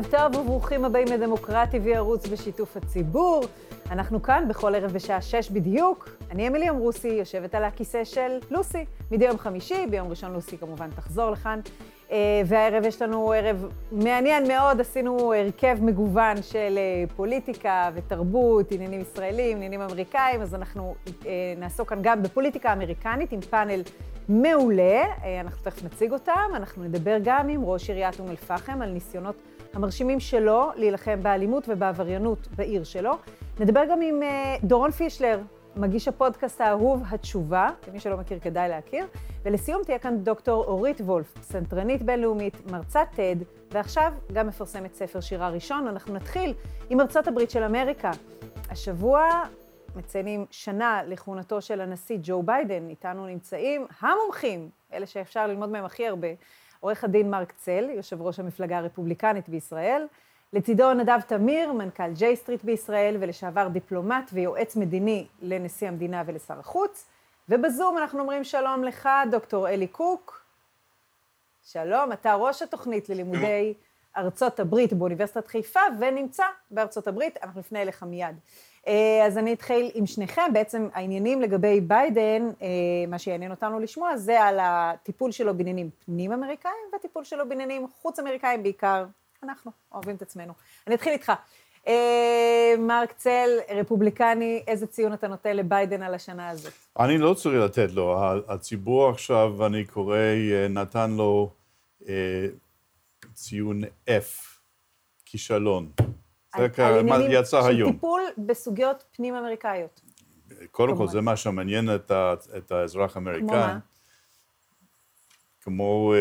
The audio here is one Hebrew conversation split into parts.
ערב טוב וברוכים הבאים לדמוקרטי וערוץ בשיתוף הציבור. אנחנו כאן בכל ערב בשעה שש בדיוק. אני אמילי אמרוסי, יושבת על הכיסא של לוסי. מדי יום חמישי, ביום ראשון לוסי כמובן תחזור לכאן. אה, והערב יש לנו ערב מעניין מאוד, עשינו הרכב מגוון של אה, פוליטיקה ותרבות, עניינים ישראלים, עניינים אמריקאים, אז אנחנו אה, נעסוק כאן גם בפוליטיקה אמריקנית עם פאנל מעולה, אנחנו תכף נציג אותם. אנחנו נדבר גם עם ראש עיריית אום אל-פחם על ניסיונות המרשימים שלו להילחם באלימות ובעבריינות בעיר שלו. נדבר גם עם דורון פישלר, מגיש הפודקאסט האהוב התשובה, כמי שלא מכיר כדאי להכיר. ולסיום תהיה כאן דוקטור אורית וולף, פסנתרנית בינלאומית, מרצת TED, ועכשיו גם מפרסמת ספר שירה ראשון. אנחנו נתחיל עם ארצות הברית של אמריקה. השבוע מציינים שנה לכהונתו של הנשיא ג'ו ביידן, איתנו נמצאים המומחים, אלה שאפשר ללמוד מהם הכי הרבה, עורך הדין מרק צל, יושב ראש המפלגה הרפובליקנית בישראל, לצידו נדב תמיר, מנכ"ל ג'יי סטריט בישראל ולשעבר דיפלומט ויועץ מדיני לנשיא המדינה ולשר החוץ. ובזום אנחנו אומרים שלום לך, דוקטור אלי קוק. שלום, אתה ראש התוכנית ללימודי ארצות הברית באוניברסיטת חיפה ונמצא בארצות הברית, אנחנו נפנה אליך מיד. אה, אז אני אתחיל עם שניכם, בעצם העניינים לגבי ביידן, אה, מה שיעניין אותנו לשמוע, זה על הטיפול שלו בעניינים פנים אמריקאים והטיפול שלו בעניינים חוץ אמריקאים, בעיקר אנחנו אוהבים את עצמנו. אני אתחיל איתך. אה, מרק צל, רפובליקני, איזה ציון אתה נותן לביידן על השנה הזאת? אני לא צריך לתת לו. הציבור עכשיו, אני קורא, נתן לו ציון F, כישלון. זה מה יצא היום. של טיפול בסוגיות פנים-אמריקאיות. קודם כל, זה מה שמעניין את, את האזרח האמריקאי. כמו מה? כמו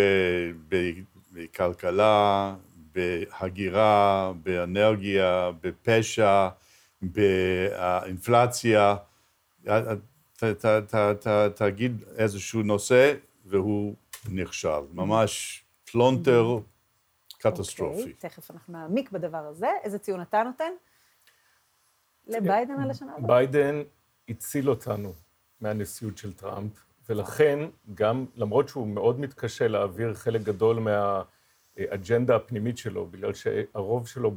בכלכלה, בהגירה, באנרגיה, בפשע, באינפלציה. תגיד איזשהו נושא והוא נכשל. ממש פלונטר קטסטרופי. אוקיי, תכף אנחנו נעמיק בדבר הזה. איזה ציון אתה נותן לביידן על השנה הזאת? ביידן הציל אותנו מהנשיאות של טראמפ, ולכן גם, למרות שהוא מאוד מתקשה להעביר חלק גדול מה... האג'נדה הפנימית שלו, בגלל שהרוב שלו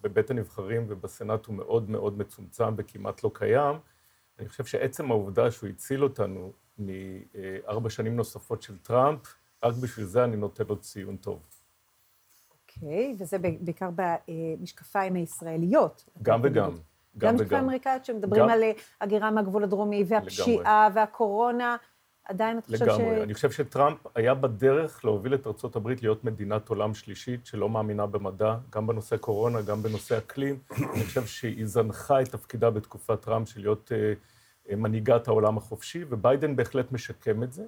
בבית הנבחרים ובסנאט הוא מאוד מאוד מצומצם וכמעט לא קיים, אני חושב שעצם העובדה שהוא הציל אותנו מארבע שנים נוספות של טראמפ, רק בשביל זה אני נותן לו ציון טוב. אוקיי, וזה בעיקר במשקפיים הישראליות. גם וגם. גם משקפיים אמריקאיות שמדברים על הגירה מהגבול הדרומי והפשיעה והקורונה. עדיין אתה חושב ש... לגמרי. אני חושב שטראמפ היה בדרך להוביל את ארה"ב להיות מדינת עולם שלישית שלא מאמינה במדע, גם בנושא קורונה, גם בנושא אקלים. אני חושב שהיא זנחה את תפקידה בתקופת טראמפ של להיות uh, מנהיגת העולם החופשי, וביידן בהחלט משקם את זה.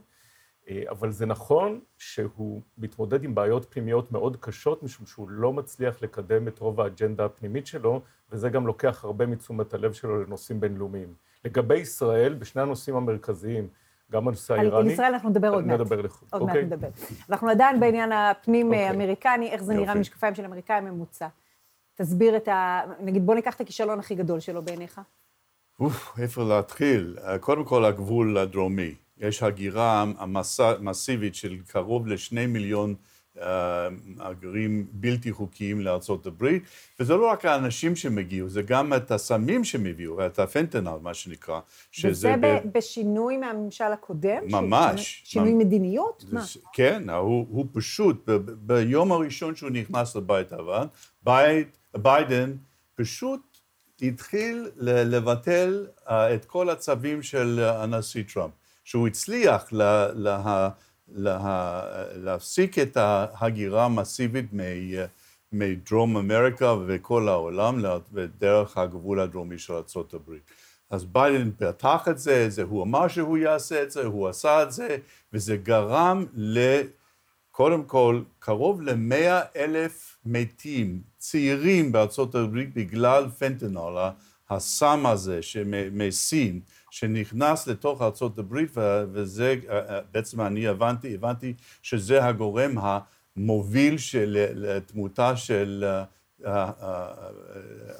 Uh, אבל זה נכון שהוא מתמודד עם בעיות פנימיות מאוד קשות, משום שהוא לא מצליח לקדם את רוב האג'נדה הפנימית שלו, וזה גם לוקח הרבה מתשומת הלב שלו לנושאים בינלאומיים. לגבי ישראל, בשני הנושאים המרכזיים, גם בנושא האיראני. על ישראל אנחנו נדבר עוד מעט. נדבר לחוד. עוד מעט אוקיי. נדבר. אנחנו עדיין בעניין הפנים-אמריקני, אוקיי. איך זה נראה משקפיים של אמריקאי ממוצע. תסביר את ה... נגיד, בוא ניקח את הכישלון הכי גדול שלו בעיניך. אוף, איפה להתחיל? קודם כל, הגבול הדרומי. יש הגירה מסיבית של קרוב לשני מיליון מהגרים בלתי חוקיים לארצות הברית, וזה לא רק האנשים שמגיעו, זה גם את הסמים שהם הביאו, את הפנטנל, מה שנקרא. וזה ב... בשינוי מהממשל הקודם? ממש. שינוי ממש. מדיניות? מה? כן, הוא, הוא פשוט, ב, ביום הראשון שהוא נכנס לבית הלבן, ביידן פשוט התחיל לבטל אה, את כל הצווים של הנשיא טראמפ, שהוא הצליח לה, לה, לה, להפסיק את ההגירה המסיבית מדרום אמריקה וכל העולם דרך הגבול הדרומי של ארה"ב. אז ביידן פתח את זה, זה, הוא אמר שהוא יעשה את זה, הוא עשה את זה, וזה גרם ל... קודם כל, קרוב למאה אלף מתים, צעירים בארצות הברית בגלל פנטנול, הסם הזה מסין, שנכנס לתוך ארה"ב, וזה בעצם אני הבנתי, הבנתי שזה הגורם המוביל של תמותה של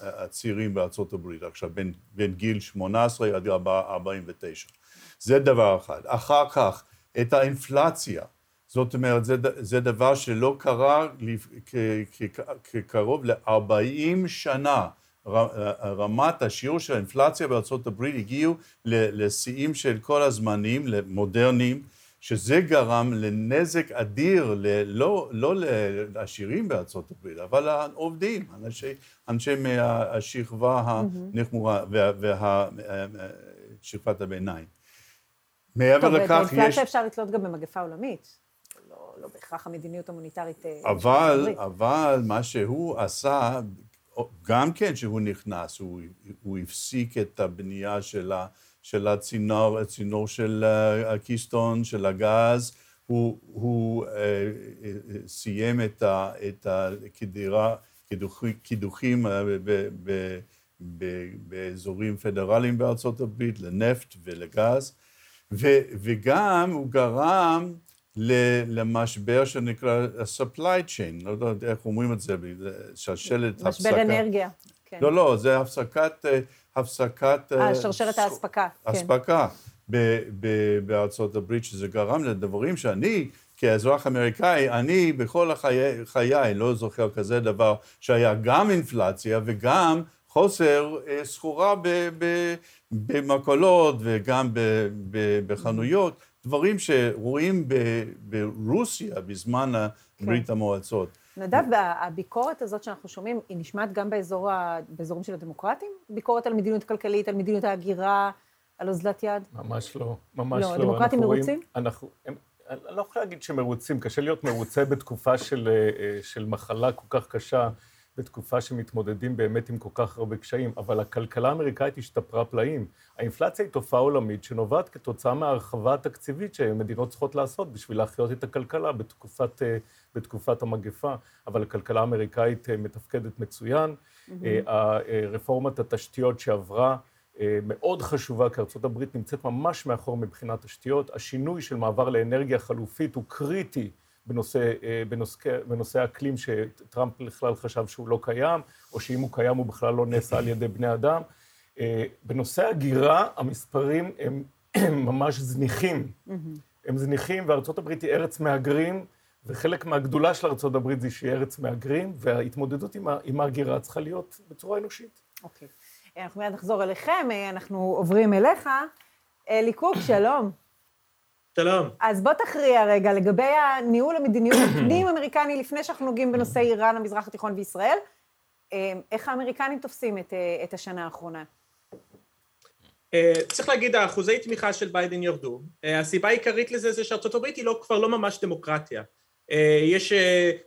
הצעירים בארצות הברית, עכשיו בין, בין גיל 18 עד 49. זה דבר אחד. אחר כך, את האינפלציה. זאת אומרת, זה, זה דבר שלא קרה כקרוב ל-40 שנה. רמת השיעור של האינפלציה בארצות הברית הגיעו לשיאים של כל הזמנים, למודרניים, שזה גרם לנזק אדיר, ל, לא, לא לעשירים בארצות הברית, אבל לעובדים, אנשי, אנשי מהשכבה הנחמורה ושכבת הביניים. מעבר לכך יש... טוב, את האינפלציה אפשר לתלות גם במגפה עולמית. לא, לא בהכרח המדיניות המוניטרית... אה, אבל, אבל מה שהוא עשה, גם כן שהוא נכנס, הוא, הוא הפסיק את הבנייה של, ה, של הצינור, הצינור של הקיסטון, של הגז, הוא, הוא uh, סיים את, ה, את הקדירה, קידוחים ב, באזורים פדרליים בארצות הברית, לנפט ולגז, ו, וגם הוא גרם למשבר שנקרא supply chain, לא יודע איך אומרים את זה, שרשרת הפסקה. משבר אנרגיה. כן. לא, לא, זה הפסקת... אה, הפסקת... אה, שרשרת האספקה. כן. אספקה בארצות הברית, שזה גרם לדברים שאני, כאזרח אמריקאי, אני בכל החיי, חיי לא זוכר כזה דבר, שהיה גם אינפלציה וגם חוסר אה, סחורה במקולות וגם בחנויות. דברים שרואים ברוסיה בזמן כן. ברית המועצות. נדב, הביקורת הזאת שאנחנו שומעים, היא נשמעת גם באזור ה... באזורים של הדמוקרטים? ביקורת על מדיניות כלכלית, על מדיניות ההגירה, על אוזלת יד? ממש לא, ממש לא. לא, הדמוקרטים מרוצים? אנחנו, הם, אני לא יכול להגיד שמרוצים, קשה להיות מרוצה בתקופה של, אה, של מחלה כל כך קשה. בתקופה שמתמודדים באמת עם כל כך הרבה קשיים, אבל הכלכלה האמריקאית השתפרה פלאים. האינפלציה היא תופעה עולמית שנובעת כתוצאה מההרחבה התקציבית שמדינות צריכות לעשות בשביל להחיות את הכלכלה בתקופת, אה, בתקופת המגפה, אבל הכלכלה האמריקאית אה, מתפקדת מצוין. Mm-hmm. רפורמת התשתיות שעברה מאוד חשובה, כי ארה"ב נמצאת ממש מאחור מבחינת תשתיות. השינוי של מעבר לאנרגיה חלופית הוא קריטי. בנושא, אה, בנושא, בנושא אקלים שטראמפ בכלל חשב שהוא לא קיים, או שאם הוא קיים הוא בכלל לא נעשה על ידי בני אדם. אה, בנושא הגירה, המספרים הם, הם ממש זניחים. הם זניחים, וארצות הברית היא ארץ מהגרים, וחלק מהגדולה של ארצות הברית זה שהיא ארץ מהגרים, וההתמודדות עם, עם ההגירה צריכה להיות בצורה אנושית. אוקיי. Okay. אנחנו מיד נחזור אליכם, אנחנו עוברים אליך. אלי קוק, שלום. שלום. אז בוא תכריע רגע לגבי הניהול המדיניות הפנים-אמריקני, לפני שאנחנו נוגעים בנושא איראן, המזרח התיכון וישראל. אה, איך האמריקנים תופסים את, אה, את השנה האחרונה? אה, צריך להגיד, האחוזי תמיכה של ביידן ירדו. הסיבה העיקרית לזה זה שארצות הברית היא לא, כבר לא ממש דמוקרטיה. יש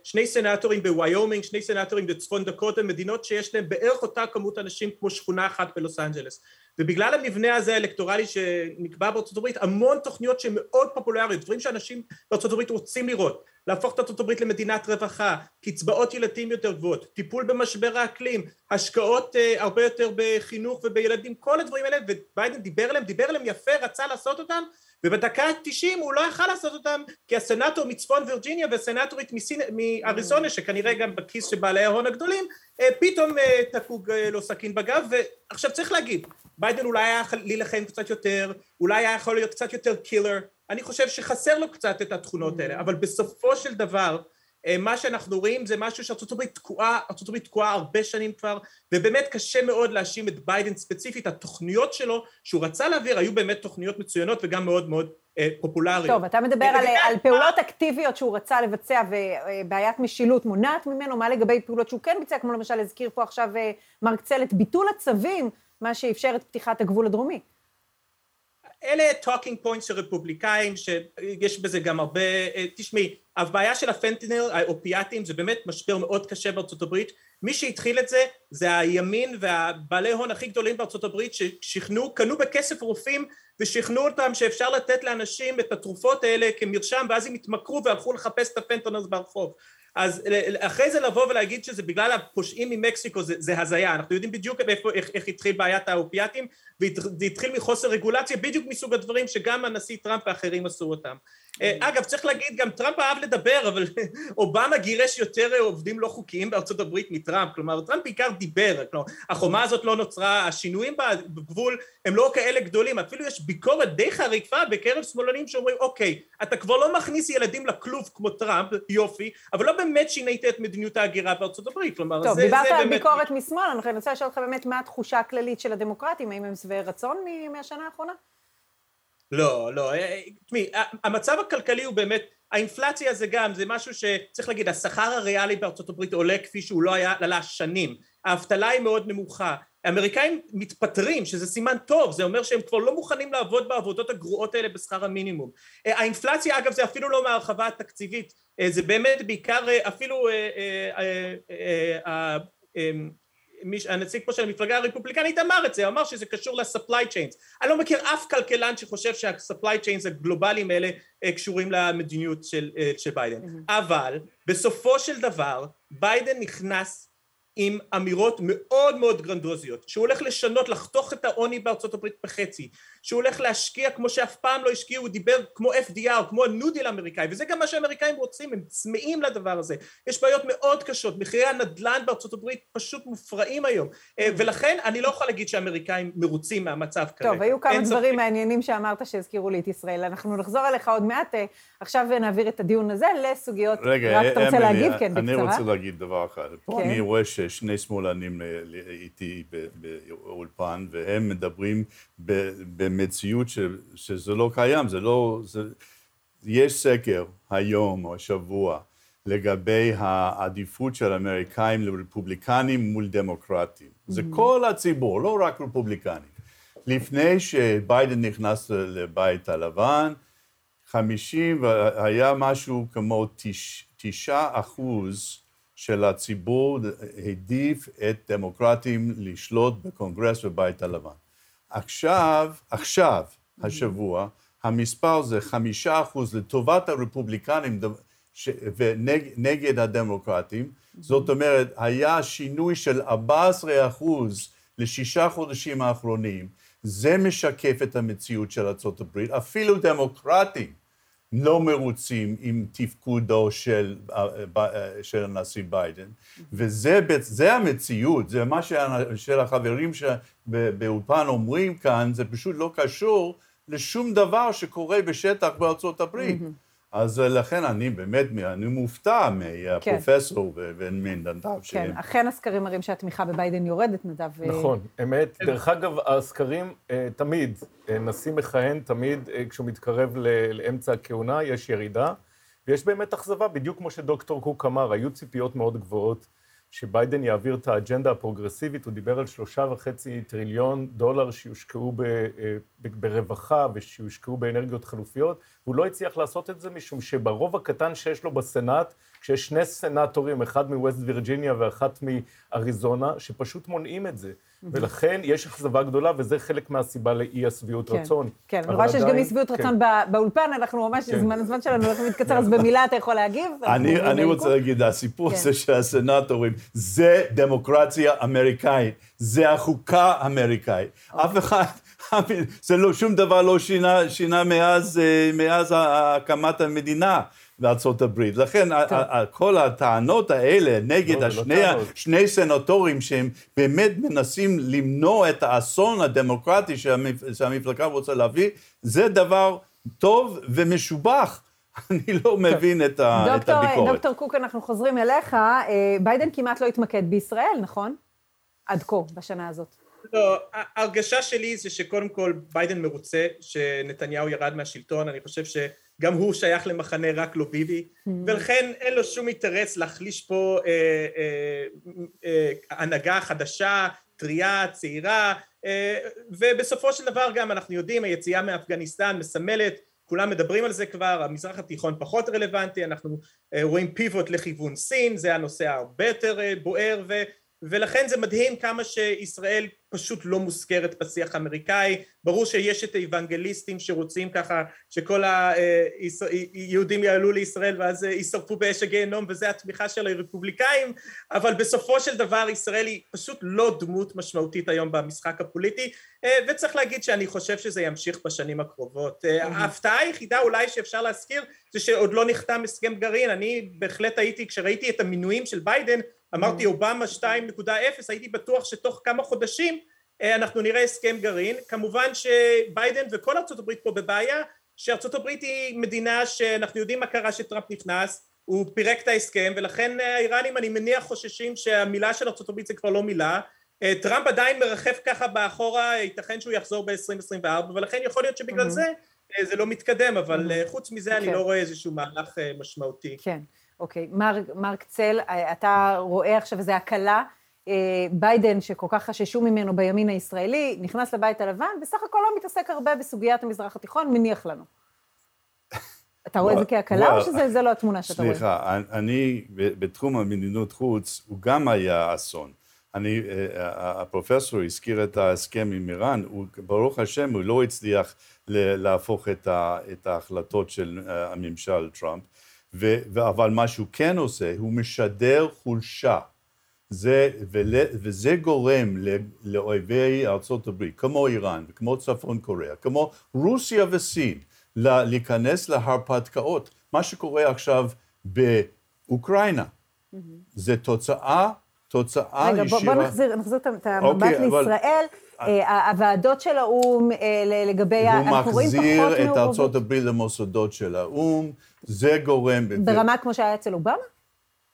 שני סנטורים בוויומינג, שני סנטורים בצפון דקוטה, מדינות שיש להם בערך אותה כמות אנשים כמו שכונה אחת בלוס אנג'לס. ובגלל המבנה הזה האלקטורלי שנקבע בארצות הברית, המון תוכניות שהן מאוד פופולריות, דברים שאנשים בארצות הברית רוצים לראות, להפוך את ארצות הברית למדינת רווחה, קצבאות ילדים יותר גבוהות, טיפול במשבר האקלים, השקעות uh, הרבה יותר בחינוך ובילדים, כל הדברים האלה, וביידן דיבר עליהם, דיבר עליהם יפה, רצה לעשות אותם, ובדקה ה-90 הוא לא יכל לעשות אותם כי הסנאטור מצפון וירג'יניה והסנאטורית מאריזונה שכנראה גם בכיס של בעלי ההון הגדולים אה, פתאום אה, תקעו לו סכין בגב ועכשיו צריך להגיד ביידן אולי היה להילחם קצת יותר, אולי היה יכול להיות קצת יותר קילר, אני חושב שחסר לו קצת את התכונות האלה, אבל בסופו של דבר אה, מה שאנחנו רואים זה משהו שארצות הברית תקועה, ארצות הברית תקועה הרבה שנים כבר, ובאמת קשה מאוד להאשים את ביידן ספציפית, התוכניות שלו שהוא רצה להעביר היו באמת תוכניות מצוינות וגם מאוד מאוד אה, פופולריות. טוב, אתה מדבר על, על פעולות אקטיביות שהוא רצה לבצע ובעיית משילות מונעת ממנו, מה לגבי פעולות שהוא כן ביצע, כמו למשל הזכיר פה עכשיו אה, מרק צל, ביטול הצווים מה שאפשר את פתיחת הגבול הדרומי. אלה talking points של רפובליקאים, שיש בזה גם הרבה, אה, תשמעי, הבעיה של הפנטניל, האופיאטים, זה באמת משבר מאוד קשה בארצות הברית. מי שהתחיל את זה, זה הימין והבעלי הון הכי גדולים בארצות הברית, ששכנעו, קנו בכסף רופאים ושכנעו אותם שאפשר לתת לאנשים את התרופות האלה במרשם, ואז הם התמכרו והלכו לחפש את הפנטניל ברחוב. אז אחרי זה לבוא ולהגיד שזה בגלל הפושעים ממקסיקו זה, זה הזיה, אנחנו יודעים בדיוק איפה, איך, איך התחיל בעיית האופיאטים וזה התחיל מחוסר רגולציה בדיוק מסוג הדברים שגם הנשיא טראמפ ואחרים עשו אותם. אה, אגב, צריך להגיד, גם טראמפ אהב לדבר, אבל אובמה גירש יותר עובדים לא חוקיים בארצות הברית מטראמפ, כלומר, טראמפ בעיקר דיבר, כלומר, החומה הזאת לא נוצרה, השינויים בגבול הם לא כאלה גדולים, אפילו יש ביקורת די חריפה בקרב שמאלנים שאומרים, אוקיי, אתה כבר לא מכניס ילדים לכלוב כמו טראמפ, יופי, אבל לא באמת שינית את מדיניות ההגירה בארצות הברית, כלומר, טוב, זה, דיברת זה על באמת... ביקורת משמאל, אני רוצה לשאול אותך באמת מה התחושה הכללית של הדמוקרטים, האם הם שבעי רצון מהשנה האחרונה? לא, לא, אה, אה, תשמעי, המצב הכלכלי הוא באמת, האינפלציה זה גם, זה משהו שצריך להגיד, השכר הריאלי בארצות הברית עולה כפי שהוא לא היה עלה שנים, האבטלה היא מאוד נמוכה, האמריקאים מתפטרים, שזה סימן טוב, זה אומר שהם כבר לא מוכנים לעבוד בעבודות הגרועות האלה בשכר המינימום. אה, האינפלציה אגב זה אפילו לא מהרחבה התקציבית, זה באמת בעיקר אפילו הנציג פה של המפלגה הרפובליקנית אמר את זה, אמר שזה קשור ל-supply chains. אני לא מכיר אף כלכלן שחושב שה-supply chains הגלובליים האלה אה, קשורים למדיניות של, אה, של ביידן. Mm-hmm. אבל בסופו של דבר ביידן נכנס עם אמירות מאוד מאוד גרנדוזיות, שהוא הולך לשנות, לחתוך את העוני בארצות הברית בחצי, שהוא הולך להשקיע כמו שאף פעם לא השקיעו, הוא דיבר כמו FDR, כמו הניו-דיל האמריקאי, וזה גם מה שהאמריקאים רוצים, הם צמאים לדבר הזה. יש בעיות מאוד קשות, מחירי הנדל"ן בארצות הברית פשוט מופרעים היום, אה, ולכן אני לא יכול להגיד שהאמריקאים מרוצים מהמצב כרגע. טוב, היו כמה דברים מעניינים שאמרת שהזכירו לי את ישראל, אנחנו נחזור אליך עוד מעט, אה, עכשיו נעביר את הדיון הזה לסוגיות, רגע, רק אתה רוצה להגיב? כן, בקצרה. אני רוצה להגיד דבר אחד. פה כן. אני רואה ששני שמאלנים אה, איתי באולפן, והם מדברים במציאות ש, שזה לא קיים, זה לא... זה, יש סקר היום או השבוע לגבי העדיפות של האמריקאים לרפובליקנים מול דמוקרטים. Mm-hmm. זה כל הציבור, לא רק רפובליקנים. לפני שביידן נכנס לבית הלבן, חמישים, והיה משהו כמו תשעה אחוז של הציבור העדיף את דמוקרטים לשלוט בקונגרס ובית הלבן. עכשיו, עכשיו, השבוע, המספר זה חמישה אחוז לטובת הרפובליקנים ונגד הדמוקרטים. זאת אומרת, היה שינוי של 14 אחוז לשישה חודשים האחרונים. זה משקף את המציאות של ארה"ב. אפילו דמוקרטים לא מרוצים עם תפקודו של, אה, אה, של הנשיא ביידן, וזה המציאות, זה מה של החברים שבאולפן אומרים כאן, זה פשוט לא קשור לשום דבר שקורה בשטח בארצות הברית. Mm-hmm. אז לכן אני באמת, אני מופתע מהפרופסור כן. ומנדב כן, אכן הסקרים מראים שהתמיכה בביידן יורדת, נדב. נכון, אמת. דרך אגב, הסקרים אה, תמיד, אה, נשיא מכהן תמיד, אה, כשהוא מתקרב לאמצע הכהונה, יש ירידה, ויש באמת אכזבה, בדיוק כמו שדוקטור קוק אמר, היו ציפיות מאוד גבוהות. שביידן יעביר את האג'נדה הפרוגרסיבית, הוא דיבר על שלושה וחצי טריליון דולר שיושקעו ב, אה, ב, ברווחה ושיושקעו באנרגיות חלופיות, והוא לא הצליח לעשות את זה משום שברוב הקטן שיש לו בסנאט, כשיש שני סנאטורים, אחד מווסט וירג'יניה ואחת מאריזונה, שפשוט מונעים את זה. ולכן יש אכזבה גדולה, וזה חלק מהסיבה לאי השביעות כן, רצון. כן, אני רואה שיש גם אי שביעות רצון כן. באולפן, אנחנו ממש, כן. זמן, הזמן שלנו הולך ומתקצר, אז במילה אתה יכול להגיב. אני, אני רוצה להגיד, הסיפור הזה של הסנטורים, זה דמוקרטיה אמריקאית, זה החוקה האמריקאית. אף אחד... זה לא, שום דבר לא שינה, שינה מאז, אה, מאז הקמת המדינה. בארצות הברית. לכן כל הטענות האלה נגד לא, השני, לא שני סנטורים שהם באמת מנסים למנוע את האסון הדמוקרטי שהמפלגה רוצה להביא, זה דבר טוב ומשובח. אני לא מבין את, ה, דוקטור, את הביקורת. דוקטור קוק, אנחנו חוזרים אליך. אה, ביידן כמעט לא התמקד בישראל, נכון? עד כה, בשנה הזאת. לא, ההרגשה שלי זה שקודם כל ביידן מרוצה שנתניהו ירד מהשלטון, אני חושב ש... גם הוא שייך למחנה רק לא ביבי, mm. ולכן אין לו שום אינטרס להחליש פה אה, אה, אה, הנהגה חדשה, טריה, צעירה, אה, ובסופו של דבר גם אנחנו יודעים, היציאה מאפגניסטן מסמלת, כולם מדברים על זה כבר, המזרח התיכון פחות רלוונטי, אנחנו אה, רואים פיבוט לכיוון סין, זה הנושא הרבה יותר אה, בוער, ו... ולכן זה מדהים כמה שישראל פשוט לא מוזכרת בשיח האמריקאי, ברור שיש את האוונגליסטים שרוצים ככה שכל היהודים יעלו לישראל ואז יישרפו באש הגיהנום וזה התמיכה של הרפובליקאים, אבל בסופו של דבר ישראל היא פשוט לא דמות משמעותית היום במשחק הפוליטי, וצריך להגיד שאני חושב שזה ימשיך בשנים הקרובות. ההפתעה היחידה אולי שאפשר להזכיר זה שעוד לא נחתם הסכם גרעין, אני בהחלט הייתי, כשראיתי את המינויים של ביידן אמרתי אובמה 2.0 הייתי בטוח שתוך כמה חודשים אנחנו נראה הסכם גרעין. כמובן שביידן וכל ארצות הברית פה בבעיה שארצות הברית היא מדינה שאנחנו יודעים מה קרה שטראמפ נכנס הוא פירק את ההסכם ולכן האיראנים אני מניח חוששים שהמילה של ארצות הברית זה כבר לא מילה. טראמפ עדיין מרחף ככה באחורה ייתכן שהוא יחזור ב-2024 ולכן יכול להיות שבגלל זה זה לא מתקדם אבל חוץ מזה אני לא רואה איזשהו מהלך משמעותי. כן אוקיי, מרק צל, אתה רואה עכשיו איזו הקלה, ביידן, שכל כך חששו ממנו בימין הישראלי, נכנס לבית הלבן, בסך הכל לא מתעסק הרבה בסוגיית המזרח התיכון, מניח לנו. אתה רואה את זה כהקלה, או שזה לא התמונה שאתה רואה? סליחה, אני, בתחום המדינות חוץ, הוא גם היה אסון. אני, הפרופסור הזכיר את ההסכם עם איראן, הוא, ברוך השם, הוא לא הצליח להפוך את ההחלטות של הממשל טראמפ. ו, אבל מה שהוא כן עושה, הוא משדר חולשה. זה, ול, וזה גורם לאויבי ארצות הברית, כמו איראן וכמו צפון קוריאה, כמו רוסיה וסין, להיכנס להרפתקאות. מה שקורה עכשיו באוקראינה, mm-hmm. זה תוצאה, תוצאה רגע, ישירה... רגע, בוא, נחזיר, נחזיר את המבט okay, לישראל. אבל... הוועדות של האו"ם לגבי... הוא מחזיר את הברית למוסדות של האו"ם. זה גורם... ברמה כמו שהיה אצל אובמה?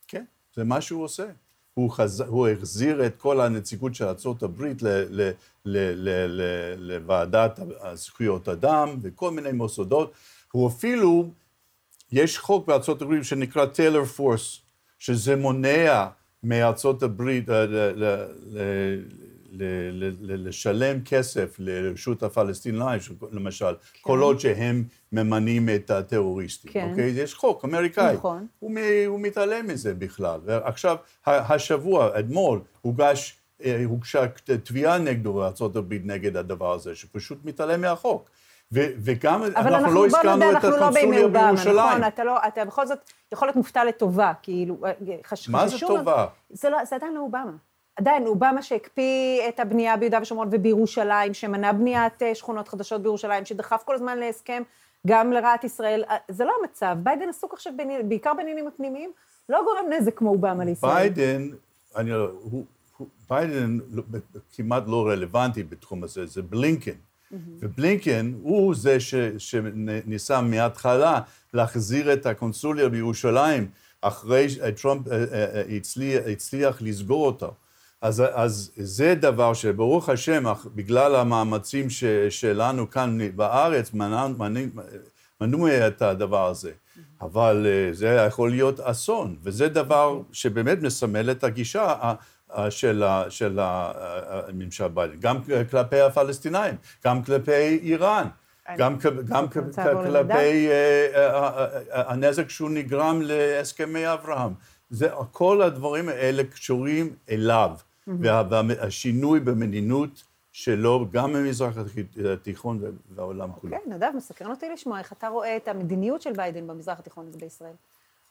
כן, זה מה שהוא עושה. הוא, חז... הוא החזיר את כל הנציגות של ארה"ב לוועדת זכויות אדם וכל מיני מוסדות. הוא אפילו, יש חוק בארצות הברית שנקרא טיילר פורס, שזה מונע מארצות הברית לשלם כסף לרשות הפלסטינאים, למשל, כן. כל עוד שהם ממנים את הטרוריסטים, כן. אוקיי? יש חוק אמריקאי. נכון. הוא, הוא מתעלם מזה בכלל. ועכשיו, השבוע, אתמול, הוגש, אה, הוגשה תביעה נגדו בארה"ב נגד הדבר הזה, שפשוט מתעלם מהחוק. ו- וגם אנחנו, אנחנו לא הזכרנו את לא הקונסוליה בירושלים. נכון, אתה, לא, אתה בכל זאת יכול להיות מופתע לטובה, כאילו, חש, מה זה טובה? זה, לא, זה עדיין לא אובמה. עדיין, אובמה שהקפיא את הבנייה ביהודה ושומרון ובירושלים, שמנע בניית אה, שכונות חדשות בירושלים, שדחף כל הזמן להסכם גם לרעת ישראל, אה, זה לא המצב. ביידן עסוק עכשיו בעניין, בעיקר בעניינים הפנימיים, לא גורם נזק כמו אובמה לישראל. ביידן, אני לא, הוא, הוא, ביידן לא, כמעט לא רלוונטי בתחום הזה, זה בלינקן. Mm-hmm. ובלינקן הוא זה ש, שניסה מההתחלה להחזיר את הקונסוליה בירושלים, אחרי שטראמפ הצליח, הצליח לסגור אותה. אז, אז זה דבר שברוך השם, בגלל המאמצים ש, שלנו כאן בארץ, מנעו מנע, את הדבר הזה. אבל אה, זה יכול להיות אסון, וזה דבר שבאמת מסמל את הגישה של, של הממשל ביידן, גם כלפי הפלסטינאים, גם כלפי איראן. גם, גם כלפי אה, אה, הנזק שהוא נגרם להסכמי אברהם. זה, כל הדברים האלה קשורים אליו. והשינוי במדינות שלו, גם במזרח התיכון והעולם כולו. אוקיי, נדב, מסקרן אותי לשמוע איך אתה רואה את המדיניות של ביידן במזרח התיכון ובישראל.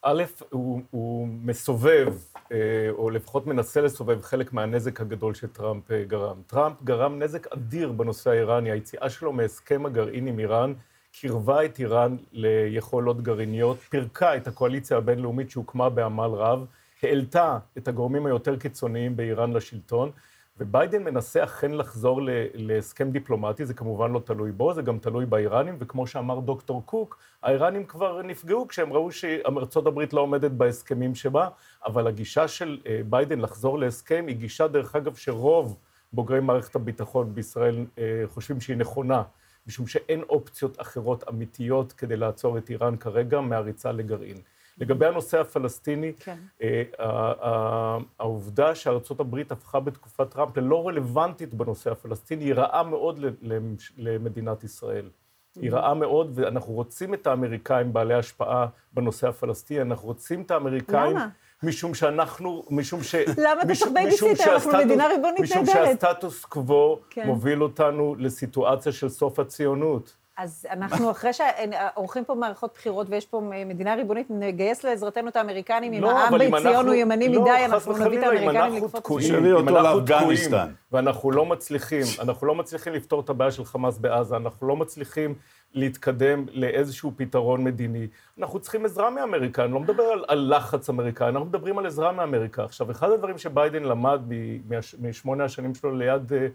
א', הוא, הוא מסובב, אה, או לפחות מנסה לסובב חלק מהנזק הגדול שטראמפ אה, גרם. טראמפ גרם נזק אדיר בנושא האיראני. היציאה שלו מהסכם הגרעין עם איראן קירבה את איראן ליכולות גרעיניות, פירקה את הקואליציה הבינלאומית שהוקמה בעמל רב. העלתה את הגורמים היותר קיצוניים באיראן לשלטון, וביידן מנסה אכן לחזור להסכם דיפלומטי, זה כמובן לא תלוי בו, זה גם תלוי באיראנים, וכמו שאמר דוקטור קוק, האיראנים כבר נפגעו כשהם ראו שארצות הברית לא עומדת בהסכמים שבה, אבל הגישה של אה, ביידן לחזור להסכם היא גישה, דרך אגב, שרוב בוגרי מערכת הביטחון בישראל אה, חושבים שהיא נכונה, משום שאין אופציות אחרות אמיתיות כדי לעצור את איראן כרגע מהריצה לגרעין. לגבי הנושא הפלסטיני, כן. אה, העובדה שארצות הברית הפכה בתקופת טראמפ ללא רלוונטית בנושא הפלסטיני, היא רעה מאוד למדינת ישראל. היא רעה מאוד, ואנחנו רוצים את האמריקאים בעלי השפעה בנושא הפלסטיני, אנחנו רוצים את האמריקאים... למה? משום שאנחנו, משום ש... למה אתה משום- צריך בייביסיטר? משום אנחנו מדינה ריבונית משום נהדרת. שהסטטוס קוו כן. מוביל אותנו לסיטואציה של סוף הציונות. אז אנחנו, אחרי שעורכים פה מערכות בחירות ויש פה מדינה ריבונית, נגייס לעזרתנו את האמריקנים, אם העם בציון אנחנו- הוא ימני לא, מדי, אנחנו נביא את האמריקנים אנחנו לקפוץ. תשאלי אם אותו אנחנו לאפגניסטן. תקועים, ואנחנו לא מצליחים, אנחנו לא מצליחים לפתור את הבעיה של חמאס בעזה, אנחנו לא מצליחים להתקדם לאיזשהו פתרון מדיני. אנחנו צריכים עזרה מאמריקה, אני לא מדבר על, על לחץ אמריקאי, אנחנו מדברים על עזרה מאמריקה. עכשיו, אחד הדברים שביידן למד משמונה השנים שלו ליד אה,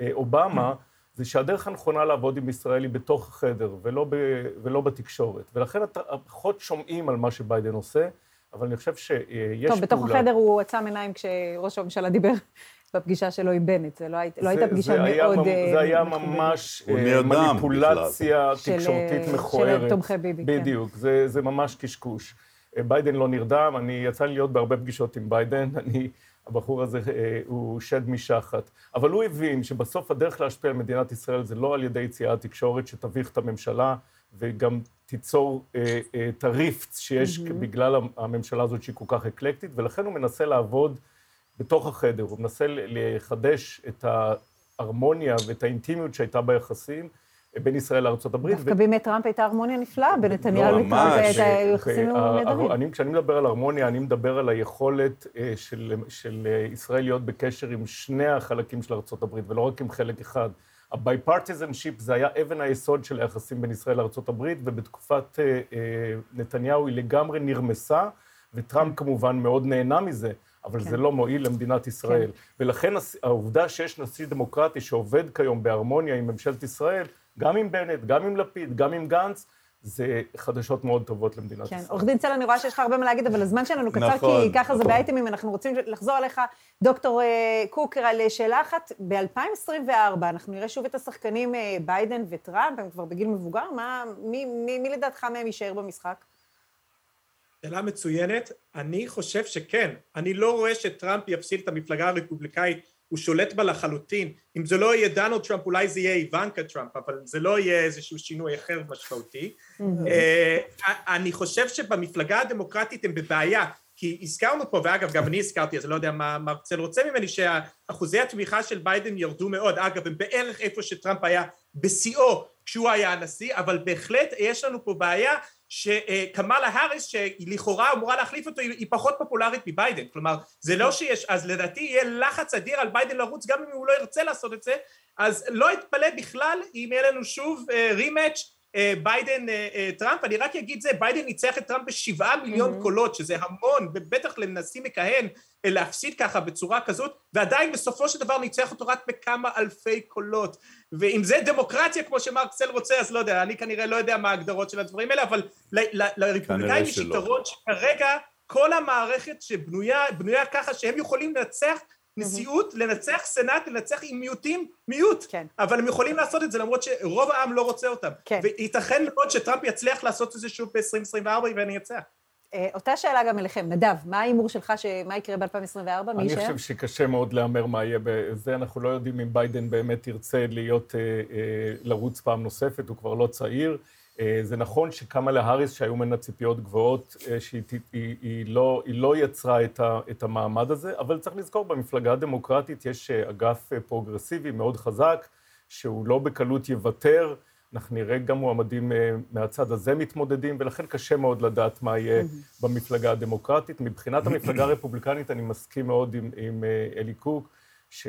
אה, אובמה, זה שהדרך הנכונה לעבוד עם ישראל היא בתוך החדר, ולא, ב, ולא בתקשורת. ולכן פחות שומעים על מה שביידן עושה, אבל אני חושב שיש פעולה. טוב, בתוך החדר הוא עצם עיניים כשראש הממשלה דיבר בפגישה שלו עם בנט, זה לא היית- לא הייתה זה- פגישה זה היה מאוד... ממ- אה, זה היה. ממש אה, מניפולציה של, תקשורתית אה, מכוערת. של תומכי ביבי, כן. בדיוק, זה, זה ממש קשקוש. אה, ביידן לא נרדם, אני יצא לי להיות בהרבה פגישות עם ביידן, אני, הבחור הזה אה, הוא שד משחת. אבל הוא הבין שבסוף הדרך להשפיע על מדינת ישראל זה לא על ידי יציאת תקשורת שתביך את הממשלה וגם תיצור אה, אה, את ה rift שיש בגלל הממשלה הזאת שהיא כל כך אקלקטית, ולכן הוא מנסה לעבוד בתוך החדר, הוא מנסה לחדש את ההרמוניה ואת האינטימיות שהייתה ביחסים בין ישראל לארה"ב. דווקא בימי טראמפ הייתה הרמוניה נפלאה, לא, לטראמפ ממש. הייתה יחסים אה, נהדרים. אני, כשאני מדבר על הרמוניה, אני מדבר על היכולת אה, של, של אה, ישראל להיות בקשר עם שני החלקים של ארה"ב, ולא רק עם חלק אחד. ה-bipartisanship זה היה אבן היסוד של היחסים בין ישראל לארה"ב, ובתקופת אה, נתניהו היא לגמרי נרמסה, וטראמפ כמובן מאוד נהנה מזה, אבל כן. זה לא מועיל למדינת ישראל. ולכן הס- העובדה שיש נשיא דמוקרטי שעובד כיום בהרמוניה עם ממשלת ישראל, גם עם בנט, גם עם לפיד, גם עם גנץ, זה חדשות מאוד טובות למדינת כן, ישראל. עורך דין צל, אני רואה שיש לך הרבה מה להגיד, אבל הזמן שלנו קצר, נכון, כי ככה זה נכון. באייטמים, אנחנו רוצים לחזור אליך. דוקטור אה, קוק, על שאלה אחת, ב-2024 אנחנו נראה שוב את השחקנים אה, ביידן וטראמפ, הם כבר בגיל מבוגר, מה, מי, מי, מי לדעתך מהם יישאר במשחק? שאלה מצוינת. אני חושב שכן. אני לא רואה שטראמפ יפסיד את המפלגה הרפובליקאית, הוא שולט בה לחלוטין. אם זה לא יהיה דונלד טראמפ, אולי זה יהיה איוונקה טראמפ, אבל זה לא יהיה איזשהו שינוי אחר משמעותי. אה, אני חושב שבמפלגה הדמוקרטית הם בבעיה, כי הזכרנו פה, ואגב, גם אני הזכרתי, אז אני לא יודע מה מרצל רוצה ממני, שאחוזי התמיכה של ביידן ירדו מאוד. אגב, הם בערך איפה שטראמפ היה בשיאו כשהוא היה הנשיא, אבל בהחלט יש לנו פה בעיה שקמאלה האריס, שלכאורה אמורה להחליף אותו, היא פחות פופולרית מביידן. כלומר, זה לא שיש, אז לדעתי יהיה לחץ אדיר על ביידן לרוץ, גם אם הוא לא ירצה לעשות את זה, אז לא אתפלא בכלל אם יהיה לנו שוב rematch ביידן אה, אה, טראמפ, אני רק אגיד זה, ביידן ניצח את טראמפ בשבעה מיליון קולות, שזה המון, בטח לנשיא מכהן, אה, להפסיד ככה בצורה כזאת, ועדיין בסופו של דבר ניצח אותו רק בכמה אלפי קולות. ואם זה דמוקרטיה, כמו שמרק צל רוצה, אז לא יודע, אני כנראה לא יודע מה ההגדרות של הדברים האלה, אבל לרפובליקאים יש. יתרון שכרגע כל המערכת שבנויה בנויה ככה שהם יכולים לנצח נשיאות, לנצח סנאט, לנצח עם מיעוטים, מיעוט. כן. אבל הם יכולים לעשות את זה למרות שרוב העם לא רוצה אותם. כן. וייתכן מאוד שטראמפ יצליח לעשות את זה שוב ב-2024 ואני אצליח. אה, אותה שאלה גם אליכם. נדב, מה ההימור שלך, ש- מה יקרה ב-2024? מי אני יישאר? חושב שקשה מאוד להמר מה יהיה בזה, אנחנו לא יודעים אם ביידן באמת ירצה להיות, אה, אה, לרוץ פעם נוספת, הוא כבר לא צעיר. זה נכון שקמאלה האריס, שהיו ממנה ציפיות גבוהות, שהיא היא, היא, לא, היא לא יצרה את, ה, את המעמד הזה, אבל צריך לזכור, במפלגה הדמוקרטית יש אגף פרוגרסיבי מאוד חזק, שהוא לא בקלות יוותר. אנחנו נראה גם מועמדים אה, מהצד הזה מתמודדים, ולכן קשה מאוד לדעת מה יהיה במפלגה הדמוקרטית. מבחינת המפלגה הרפובליקנית, אני מסכים מאוד עם, עם אה, אלי קוק, ש,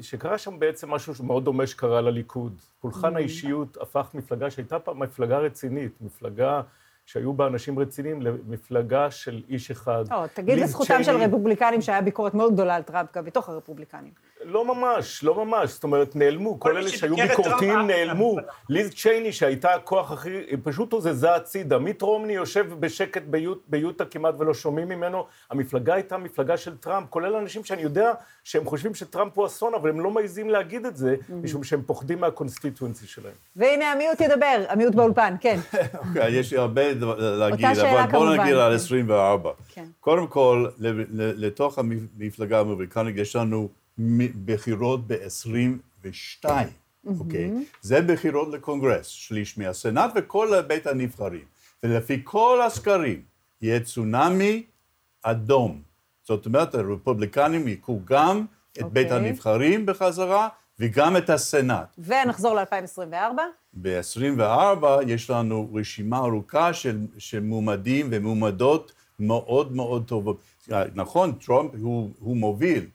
שקרה שם בעצם משהו שמאוד דומה שקרה לליכוד. פולחן האישיות הפך מפלגה שהייתה פעם מפלגה רצינית, מפלגה שהיו בה אנשים רציניים, למפלגה של איש אחד. לא, תגיד לזכותם של רפובליקנים שהיה ביקורת מאוד גדולה על טראמפ גם בתוך הרפובליקנים. לא ממש, לא ממש. זאת אומרת, נעלמו. כל אלה שהיו ביקורתיים נעלמו. לא. ליז צ'ייני, שהייתה הכוח הכי... היא פשוט הוזזה הצידה. מיט רומני יושב בשקט ביוט, ביוטה כמעט ולא שומעים ממנו. המפלגה הייתה מפלגה של טראמפ, כולל אנשים שאני יודע שהם חושבים שטראמפ הוא אסון, אבל הם לא מעזים להגיד את זה, משום שהם פוחדים מה constituency שלהם. והנה המיעוט ידבר, המיעוט באולפן, כן. אוקיי, יש לי הרבה להגיד, אבל בואו נגיד על כן. 24. כן. קודם כל, לתוך המפלגה האמריקנית יש לנו בחירות ב-22, אוקיי? זה בחירות לקונגרס, שליש מהסנאט וכל בית הנבחרים. ולפי כל הסקרים, יהיה צונאמי אדום זאת אומרת, הרפובליקנים יקחו גם את okay. בית אוקיי. הנבחרים בחזרה וגם את הסנאט. ונחזור ל-2024? ב-24 יש לנו רשימה ארוכה של, של מועמדים ומועמדות מאוד מאוד טובות. נכון, טראמפ הוא, הוא מוביל,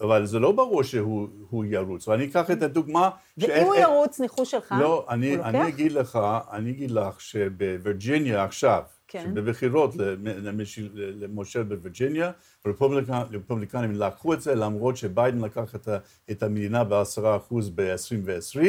אבל זה לא ברור שהוא ירוץ. ואני אקח את הדוגמה... ואם הוא ירוץ, ניחוש שלך, לא, אני, אני אגיד לך, אני אגיד לך שבווירג'יניה עכשיו, כן. שבבחירות למושל בווירג'יניה, הרפובליקנים לקחו את זה למרות שביידן לקח את, את המדינה בעשרה אחוז ב-2020.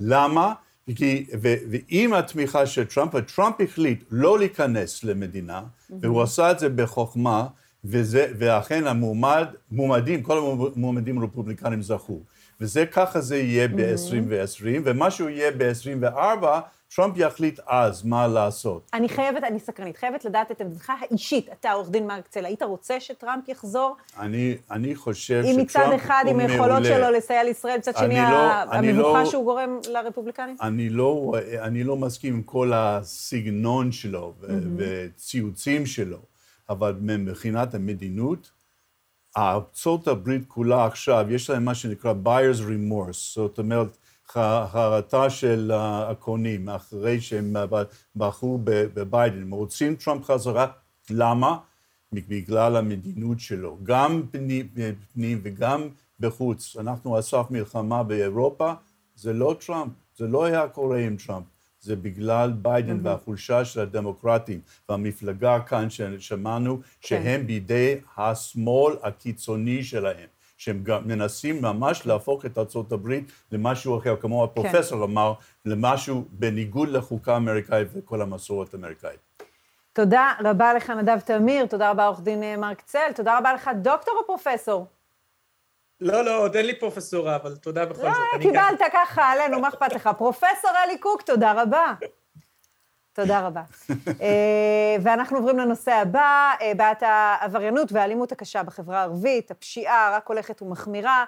למה? כי, ו, ועם התמיכה של טראמפ, טראמפ החליט לא להיכנס למדינה, mm-hmm. והוא עשה את זה בחוכמה, וזה, ואכן המועמד, מועמדים, כל המועמדים הרפובליקנים זכו. וזה ככה זה יהיה ב-2020, ומה שהוא יהיה ב-24, טראמפ יחליט אז מה לעשות. אני חייבת, אני סקרנית, חייבת לדעת את עמדתך האישית. אתה עורך דין מרקצל, היית רוצה שטראמפ יחזור? אני, אני חושב שטראמפ הוא מעולה. אם מצד אחד עם היכולות שלו לסייע לישראל, מצד שני לא, המבוכה לא, שהוא גורם לרפובליקנים? אני לא, אני לא מסכים עם כל הסגנון שלו mm-hmm. וציוצים שלו, אבל מבחינת המדינות, ארצות הברית כולה עכשיו, יש להם מה שנקרא buyer's remorse, זאת אומרת, חרטה של הקונים, אחרי שהם בחרו בביידן. הם רוצים טראמפ חזרה, למה? בגלל המדינות שלו, גם פנים וגם בחוץ. אנחנו על סף מלחמה באירופה, זה לא טראמפ, זה לא היה קורה עם טראמפ. זה בגלל ביידן mm-hmm. והחולשה של הדמוקרטים והמפלגה כאן ששמענו שהם כן. בידי השמאל הקיצוני שלהם. שהם גם מנסים ממש להפוך את ארה"ב למשהו אחר, כמו הפרופסור כן. אמר, למשהו בניגוד לחוקה האמריקאית וכל המסורת האמריקאית. תודה רבה לך, נדב תמיר, תודה רבה, עורך דין אה, מרק צל, תודה רבה לך, דוקטור או פרופסור? לא, לא, עוד אין לי פרופסורה, אבל תודה בכל לא, זאת. קיבלת ככה עלינו, מה אכפת לך? פרופסור אלי קוק, תודה רבה. תודה רבה. אה, ואנחנו עוברים לנושא הבא, אה, בעיית העבריינות והאלימות הקשה בחברה הערבית, הפשיעה רק הולכת ומחמירה.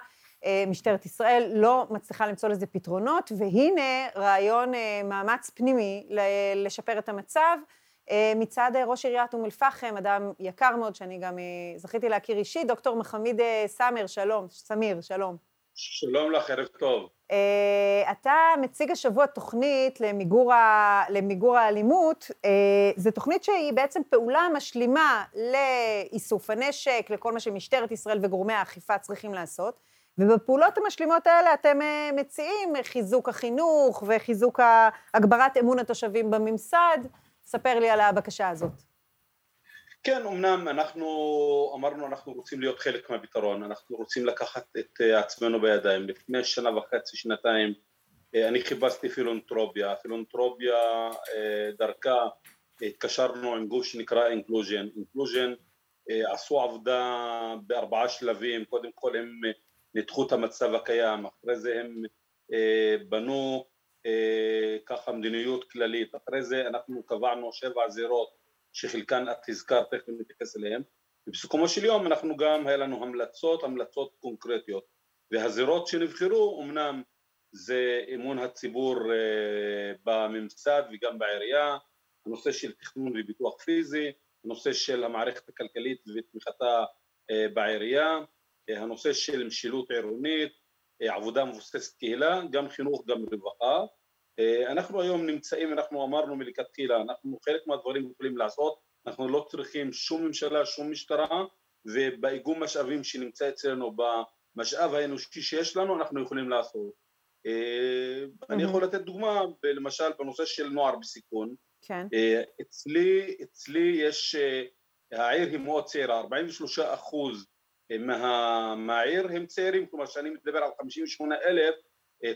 משטרת ישראל לא מצליחה למצוא לזה פתרונות, והנה רעיון מאמץ פנימי לשפר את המצב מצד ראש עיריית אום אל-פחם, אדם יקר מאוד, שאני גם זכיתי להכיר אישית, דוקטור מחמיד סאמר, שלום, סמיר, שלום. שלום לך, ערב טוב. אתה מציג השבוע תוכנית למיגור, ה... למיגור האלימות, זו תוכנית שהיא בעצם פעולה משלימה לאיסוף הנשק, לכל מה שמשטרת ישראל וגורמי האכיפה צריכים לעשות, ובפעולות המשלימות האלה אתם מציעים חיזוק החינוך וחיזוק הגברת אמון התושבים בממסד. ספר לי על הבקשה הזאת. כן, אמנם אנחנו אמרנו אנחנו רוצים להיות חלק מהפתרון, אנחנו רוצים לקחת את אה, עצמנו בידיים. לפני שנה וחצי, שנתיים, אה, אני חיפשתי פילנטרופיה, פילנטרופיה אה, דרכה התקשרנו עם גוף שנקרא אינקלוז'ן, אינקלוז'ן עשו עבודה בארבעה שלבים, קודם כל הם ניתחו את המצב הקיים, אחרי זה הם בנו ככה מדיניות כללית, אחרי זה אנחנו קבענו שבע זירות שחלקן את הזכרת, תכף נתייחס אליהן, ובסיכומו של יום אנחנו גם, היה לנו המלצות, המלצות קונקרטיות, והזירות שנבחרו אמנם זה אמון הציבור אה, בממסד וגם בעירייה, הנושא של תכנון וביטוח פיזי, הנושא של המערכת הכלכלית ותמיכתה אה, בעירייה, אה, הנושא של משילות עירונית, עבודה מבוססת קהילה, גם חינוך, גם רווחה, אה, אנחנו היום נמצאים, אנחנו אמרנו מלכתחילה, אנחנו חלק מהדברים יכולים לעשות, אנחנו לא צריכים שום ממשלה, שום משטרה, ובאיגום משאבים שנמצא אצלנו, במשאב האנושי שיש לנו, אנחנו יכולים לעשות. אה, אני יכול לתת דוגמה, למשל בנושא של נוער בסיכון. כן. אה, אצלי, אצלי יש, העיר היא מאוד צעירה, 43 אחוז מהעיר הם צעירים, כלומר שאני מדבר על 58 אלף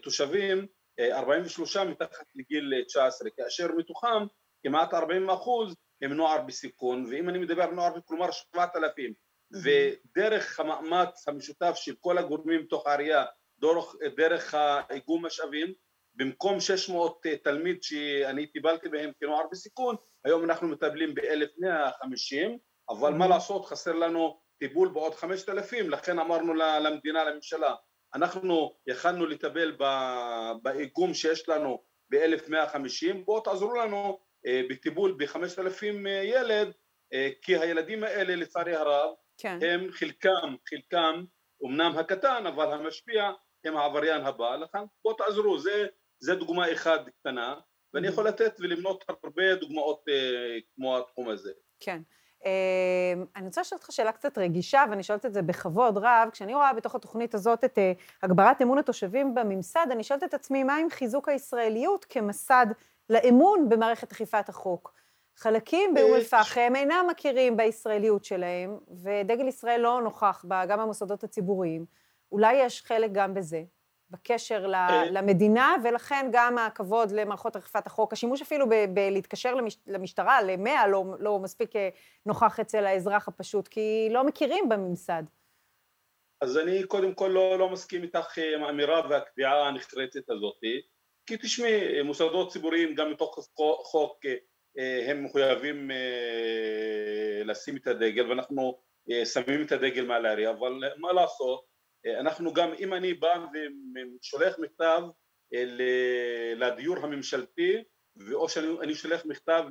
תושבים, 43 מתחת לגיל 19, כאשר מתוכם כמעט 40 אחוז הם נוער בסיכון, ואם אני מדבר על נוער, כלומר 7,000, ודרך המאמץ המשותף של כל הגורמים בתוך העירייה, דרך, דרך האיגום משאבים, במקום 600 תלמיד שאני טיפלתי בהם כנוער בסיכון, היום אנחנו מטפלים ב-1150, אבל מה לעשות, חסר לנו טיפול בעוד 5,000, לכן אמרנו למדינה, לממשלה, אנחנו יכלנו לטפל באיגום שיש לנו ב-1150, בואו תעזרו לנו אה, בטיפול ב-5,000 אה, ילד, אה, כי הילדים האלה לצערי הרב כן. הם חלקם, חלקם, אמנם הקטן, אבל המשפיע, הם העבריין הבא, לכן בואו תעזרו, זה, זה דוגמה אחת קטנה, ואני יכול לתת ולמנות הרבה דוגמאות כמו התחום הזה. כן. אמ, אני רוצה לשאול אותך שאלה קצת רגישה, ואני שואלת את זה בכבוד רב. כשאני רואה בתוך התוכנית הזאת את אה, הגברת אמון התושבים בממסד, אני שואלת את עצמי, מה עם חיזוק הישראליות כמסד לאמון במערכת אכיפת החוק? חלקים באום אל-פחם אינם מכירים בישראליות שלהם, ודגל ישראל לא נוכח בה, גם במוסדות הציבוריים. אולי יש חלק גם בזה. בקשר אה. למדינה, ולכן גם הכבוד למערכות אכיפת החוק, השימוש אפילו בלהתקשר למשטרה, למאה, לא, לא מספיק אה, נוכח אצל האזרח הפשוט, כי לא מכירים בממסד. אז אני קודם כל לא, לא מסכים איתך עם האמירה והקביעה הנחרצת הזאת, כי תשמעי, מוסדות ציבוריים גם מתוך חוק אה, הם מחויבים לשים את הדגל ואנחנו שמים את הדגל מעל העירייה, אבל מה לעשות, אנחנו גם, אם אני בא ושולח מכתב אה, לדיור הממשלתי, או שאני שולח מכתב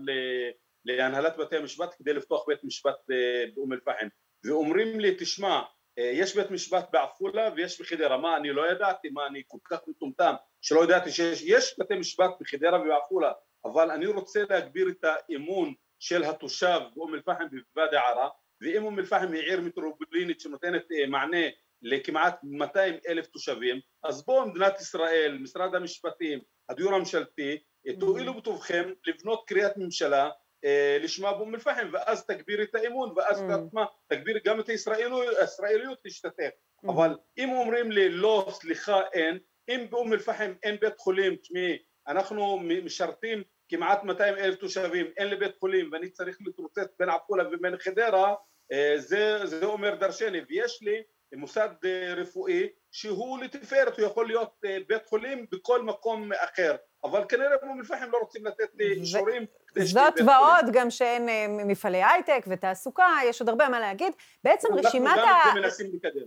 להנהלת בתי המשפט כדי לפתוח בית משפט אה, באום אל-פחם, ואומרים לי, תשמע, אה, יש בית משפט בעפולה ויש בחדרה, מה אני לא ידעתי, מה אני כל כך מטומטם שלא ידעתי שיש בתי משפט בחדרה ובעפולה, אבל אני רוצה להגביר את האמון של התושב באום אל-פחם ובוואדי ערה, ואם אום אל-פחם היא עיר מטרופולינית שנותנת מענה לכמעט 200 אלף תושבים, אז בואו מדינת ישראל, משרד המשפטים, הדיור הממשלתי, תואילו בטובכם לבנות קריאת ממשלה אה, לשמה באום אל-פחם ואז תגביר את האמון ואז mm. תגביר גם את הישראליות להשתתף אבל אם אומרים לי לא סליחה אין אם באום אל-פחם אין בית חולים תשמעי אנחנו משרתים כמעט 200 אלף תושבים אין לי בית חולים ואני צריך להתרוצץ בין עפולה ובין חדרה אה, זה, זה אומר דרשני ויש לי מוסד אה, רפואי שהוא לתפארת, הוא יכול להיות אה, בית חולים בכל מקום אחר, אבל כנראה באום אל-פחם לא רוצים לתת לי אישורים כדי זאת ועוד, גם שאין אה, מפעלי הייטק ותעסוקה, יש עוד הרבה מה להגיד. בעצם רשימת, ה...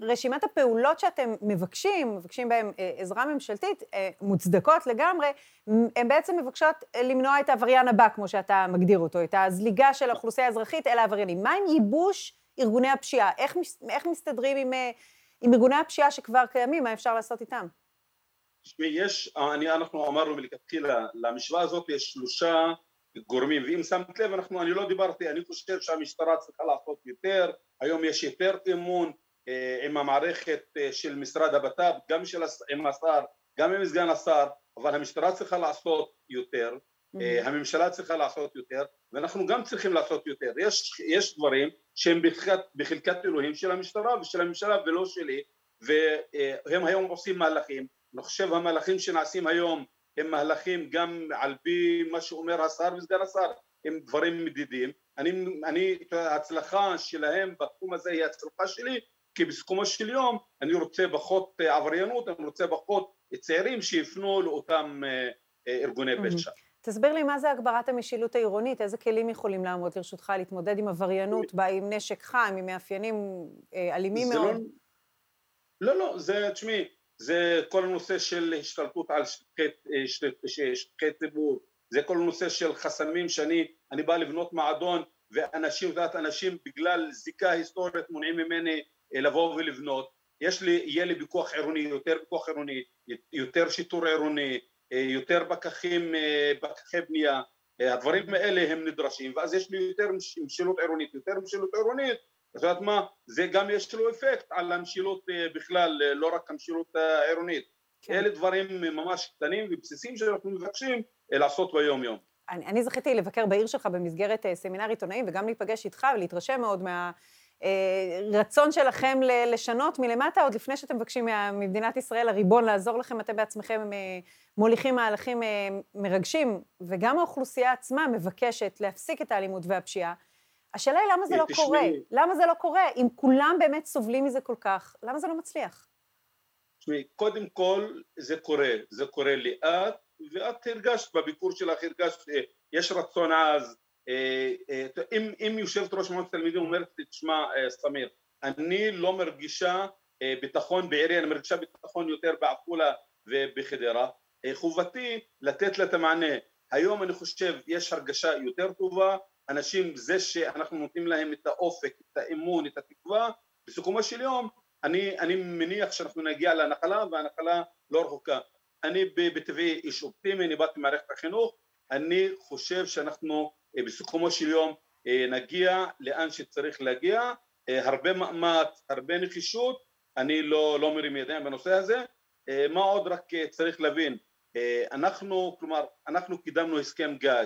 רשימת הפעולות שאתם מבקשים, מבקשים בהן עזרה ממשלתית, מוצדקות לגמרי, הן בעצם מבקשות למנוע את העבריין הבא, כמו שאתה מגדיר אותו, את הזליגה של האוכלוסייה האזרחית אל העבריינים. מה עם ייבוש ארגוני הפשיעה? איך, איך מסתדרים עם, אה, עם ארגוני הפשיעה שכבר קיימים? מה אפשר לעשות איתם? תשמעי, יש, אני, אנחנו אמרנו מלכתחילה, למשוואה הזאת יש שלושה גורמים, ואם שמת לב, אנחנו, אני לא דיברתי, אני חושב שהמשטרה צריכה לעשות יותר, היום יש יותר אמון אה, עם המערכת אה, של משרד הבט"פ, גם של, עם השר, גם עם סגן השר, אבל המשטרה צריכה לעשות יותר. הממשלה צריכה לעשות יותר, ואנחנו גם צריכים לעשות יותר. יש, יש דברים שהם בחלקת, בחלקת אלוהים של המשטרה ושל הממשלה ולא שלי, והם היום עושים מהלכים. אני חושב המהלכים שנעשים היום הם מהלכים גם על פי מה שאומר השר וסגן השר, הם דברים מדידים. אני, אני, ההצלחה שלהם בתחום הזה היא הצלחה שלי, כי בסיכומו של יום אני רוצה פחות עבריינות, אני רוצה פחות צעירים שיפנו לאותם אה, אה, ארגוני פשע. תסביר לי מה זה הגברת המשילות העירונית, איזה כלים יכולים לעמוד לרשותך להתמודד עם עבריינות, בא עם נשק חם, עם מאפיינים אה, אלימים מאוד? לא, לא, זה, תשמעי, זה כל הנושא של השתלטות על שטחי ציבור, זה כל הנושא של חסמים שאני אני בא לבנות מועדון ואנשים, את יודעת, אנשים בגלל זיקה היסטורית מונעים ממני אה, לבוא ולבנות, יש לי, יהיה לי פיקוח עירוני, יותר פיקוח עירוני, יותר שיטור עירוני, אה, יותר פקחים, אה, פקחי בנייה, אה, הדברים האלה הם נדרשים ואז יש לי יותר משילות עירונית, יותר משילות עירונית, את יודעת מה, זה גם יש לו אפקט על המשילות בכלל, לא רק המשילות העירונית, כן. אלה דברים ממש קטנים ובסיסיים שאנחנו מבקשים לעשות ביום יום. אני, אני זכיתי לבקר בעיר שלך במסגרת סמינר עיתונאים וגם להיפגש איתך ולהתרשם מאוד מה... רצון שלכם לשנות מלמטה, עוד לפני שאתם מבקשים ממדינת ישראל, הריבון, לעזור לכם, אתם בעצמכם מוליכים מהלכים מרגשים, וגם האוכלוסייה עצמה מבקשת להפסיק את האלימות והפשיעה. השאלה היא למה זה לא קורה? למה זה לא קורה? אם כולם באמת סובלים מזה כל כך, למה זה לא מצליח? תשמעי, קודם כל זה קורה, זה קורה לאט, ואת הרגשת בביקור שלך, הרגשת, יש רצון עז, אה, אה, אם, אם יושבת ראש מועצת תלמידים אומרת לי, תשמע אה, סמיר, אני לא מרגישה ביטחון בעירי, אני מרגישה ביטחון יותר בעפולה ובחדרה, חובתי לתת לה את המענה. היום אני חושב יש הרגשה יותר טובה, אנשים, זה שאנחנו נותנים להם את האופק, את האמון, את התקווה, בסיכומו של יום אני, אני מניח שאנחנו נגיע לנחלה והנחלה לא רחוקה. אני בטבעי איש אופטימי, אני באתי ממערכת החינוך, אני חושב שאנחנו אה, בסיכומו של יום אה, נגיע לאן שצריך להגיע, אה, הרבה מאמץ, הרבה נחישות, אני לא, לא מרים ידיים בנושא הזה, מה עוד רק צריך להבין, אנחנו, כלומר, אנחנו קידמנו הסכם גג,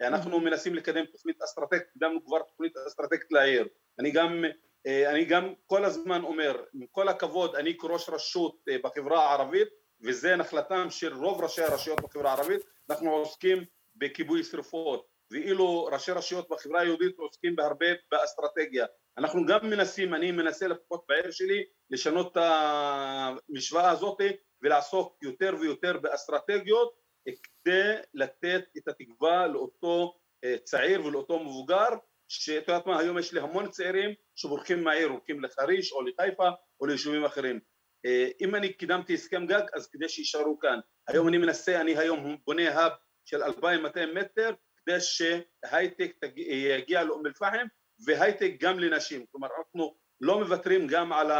אנחנו מנסים לקדם תוכנית אסטרטגית, קידמנו כבר תוכנית אסטרטגית לעיר, אני גם, אני גם כל הזמן אומר, עם כל הכבוד, אני כראש רשות בחברה הערבית, וזה נחלתם של רוב ראשי הרשויות בחברה הערבית, אנחנו עוסקים בכיבוי שרפות, ואילו ראשי רשויות בחברה היהודית עוסקים בהרבה באסטרטגיה. אנחנו גם מנסים, אני מנסה לפחות בעיר שלי, לשנות את המשוואה הזאת ולעסוק יותר ויותר באסטרטגיות כדי לתת את התקווה לאותו אה, צעיר ולאותו מבוגר שאת יודעת מה, היום יש לי המון צעירים שבורחים מהעיר, הולכים לחריש או לחיפה או ליישובים אחרים. אה, אם אני קידמתי הסכם גג אז כדי שיישארו כאן. היום אני מנסה, אני היום בונה האב של 2,200 מטר כדי שהייטק יגיע לאום אל-פחם והייטק גם לנשים, כלומר אנחנו לא מוותרים גם על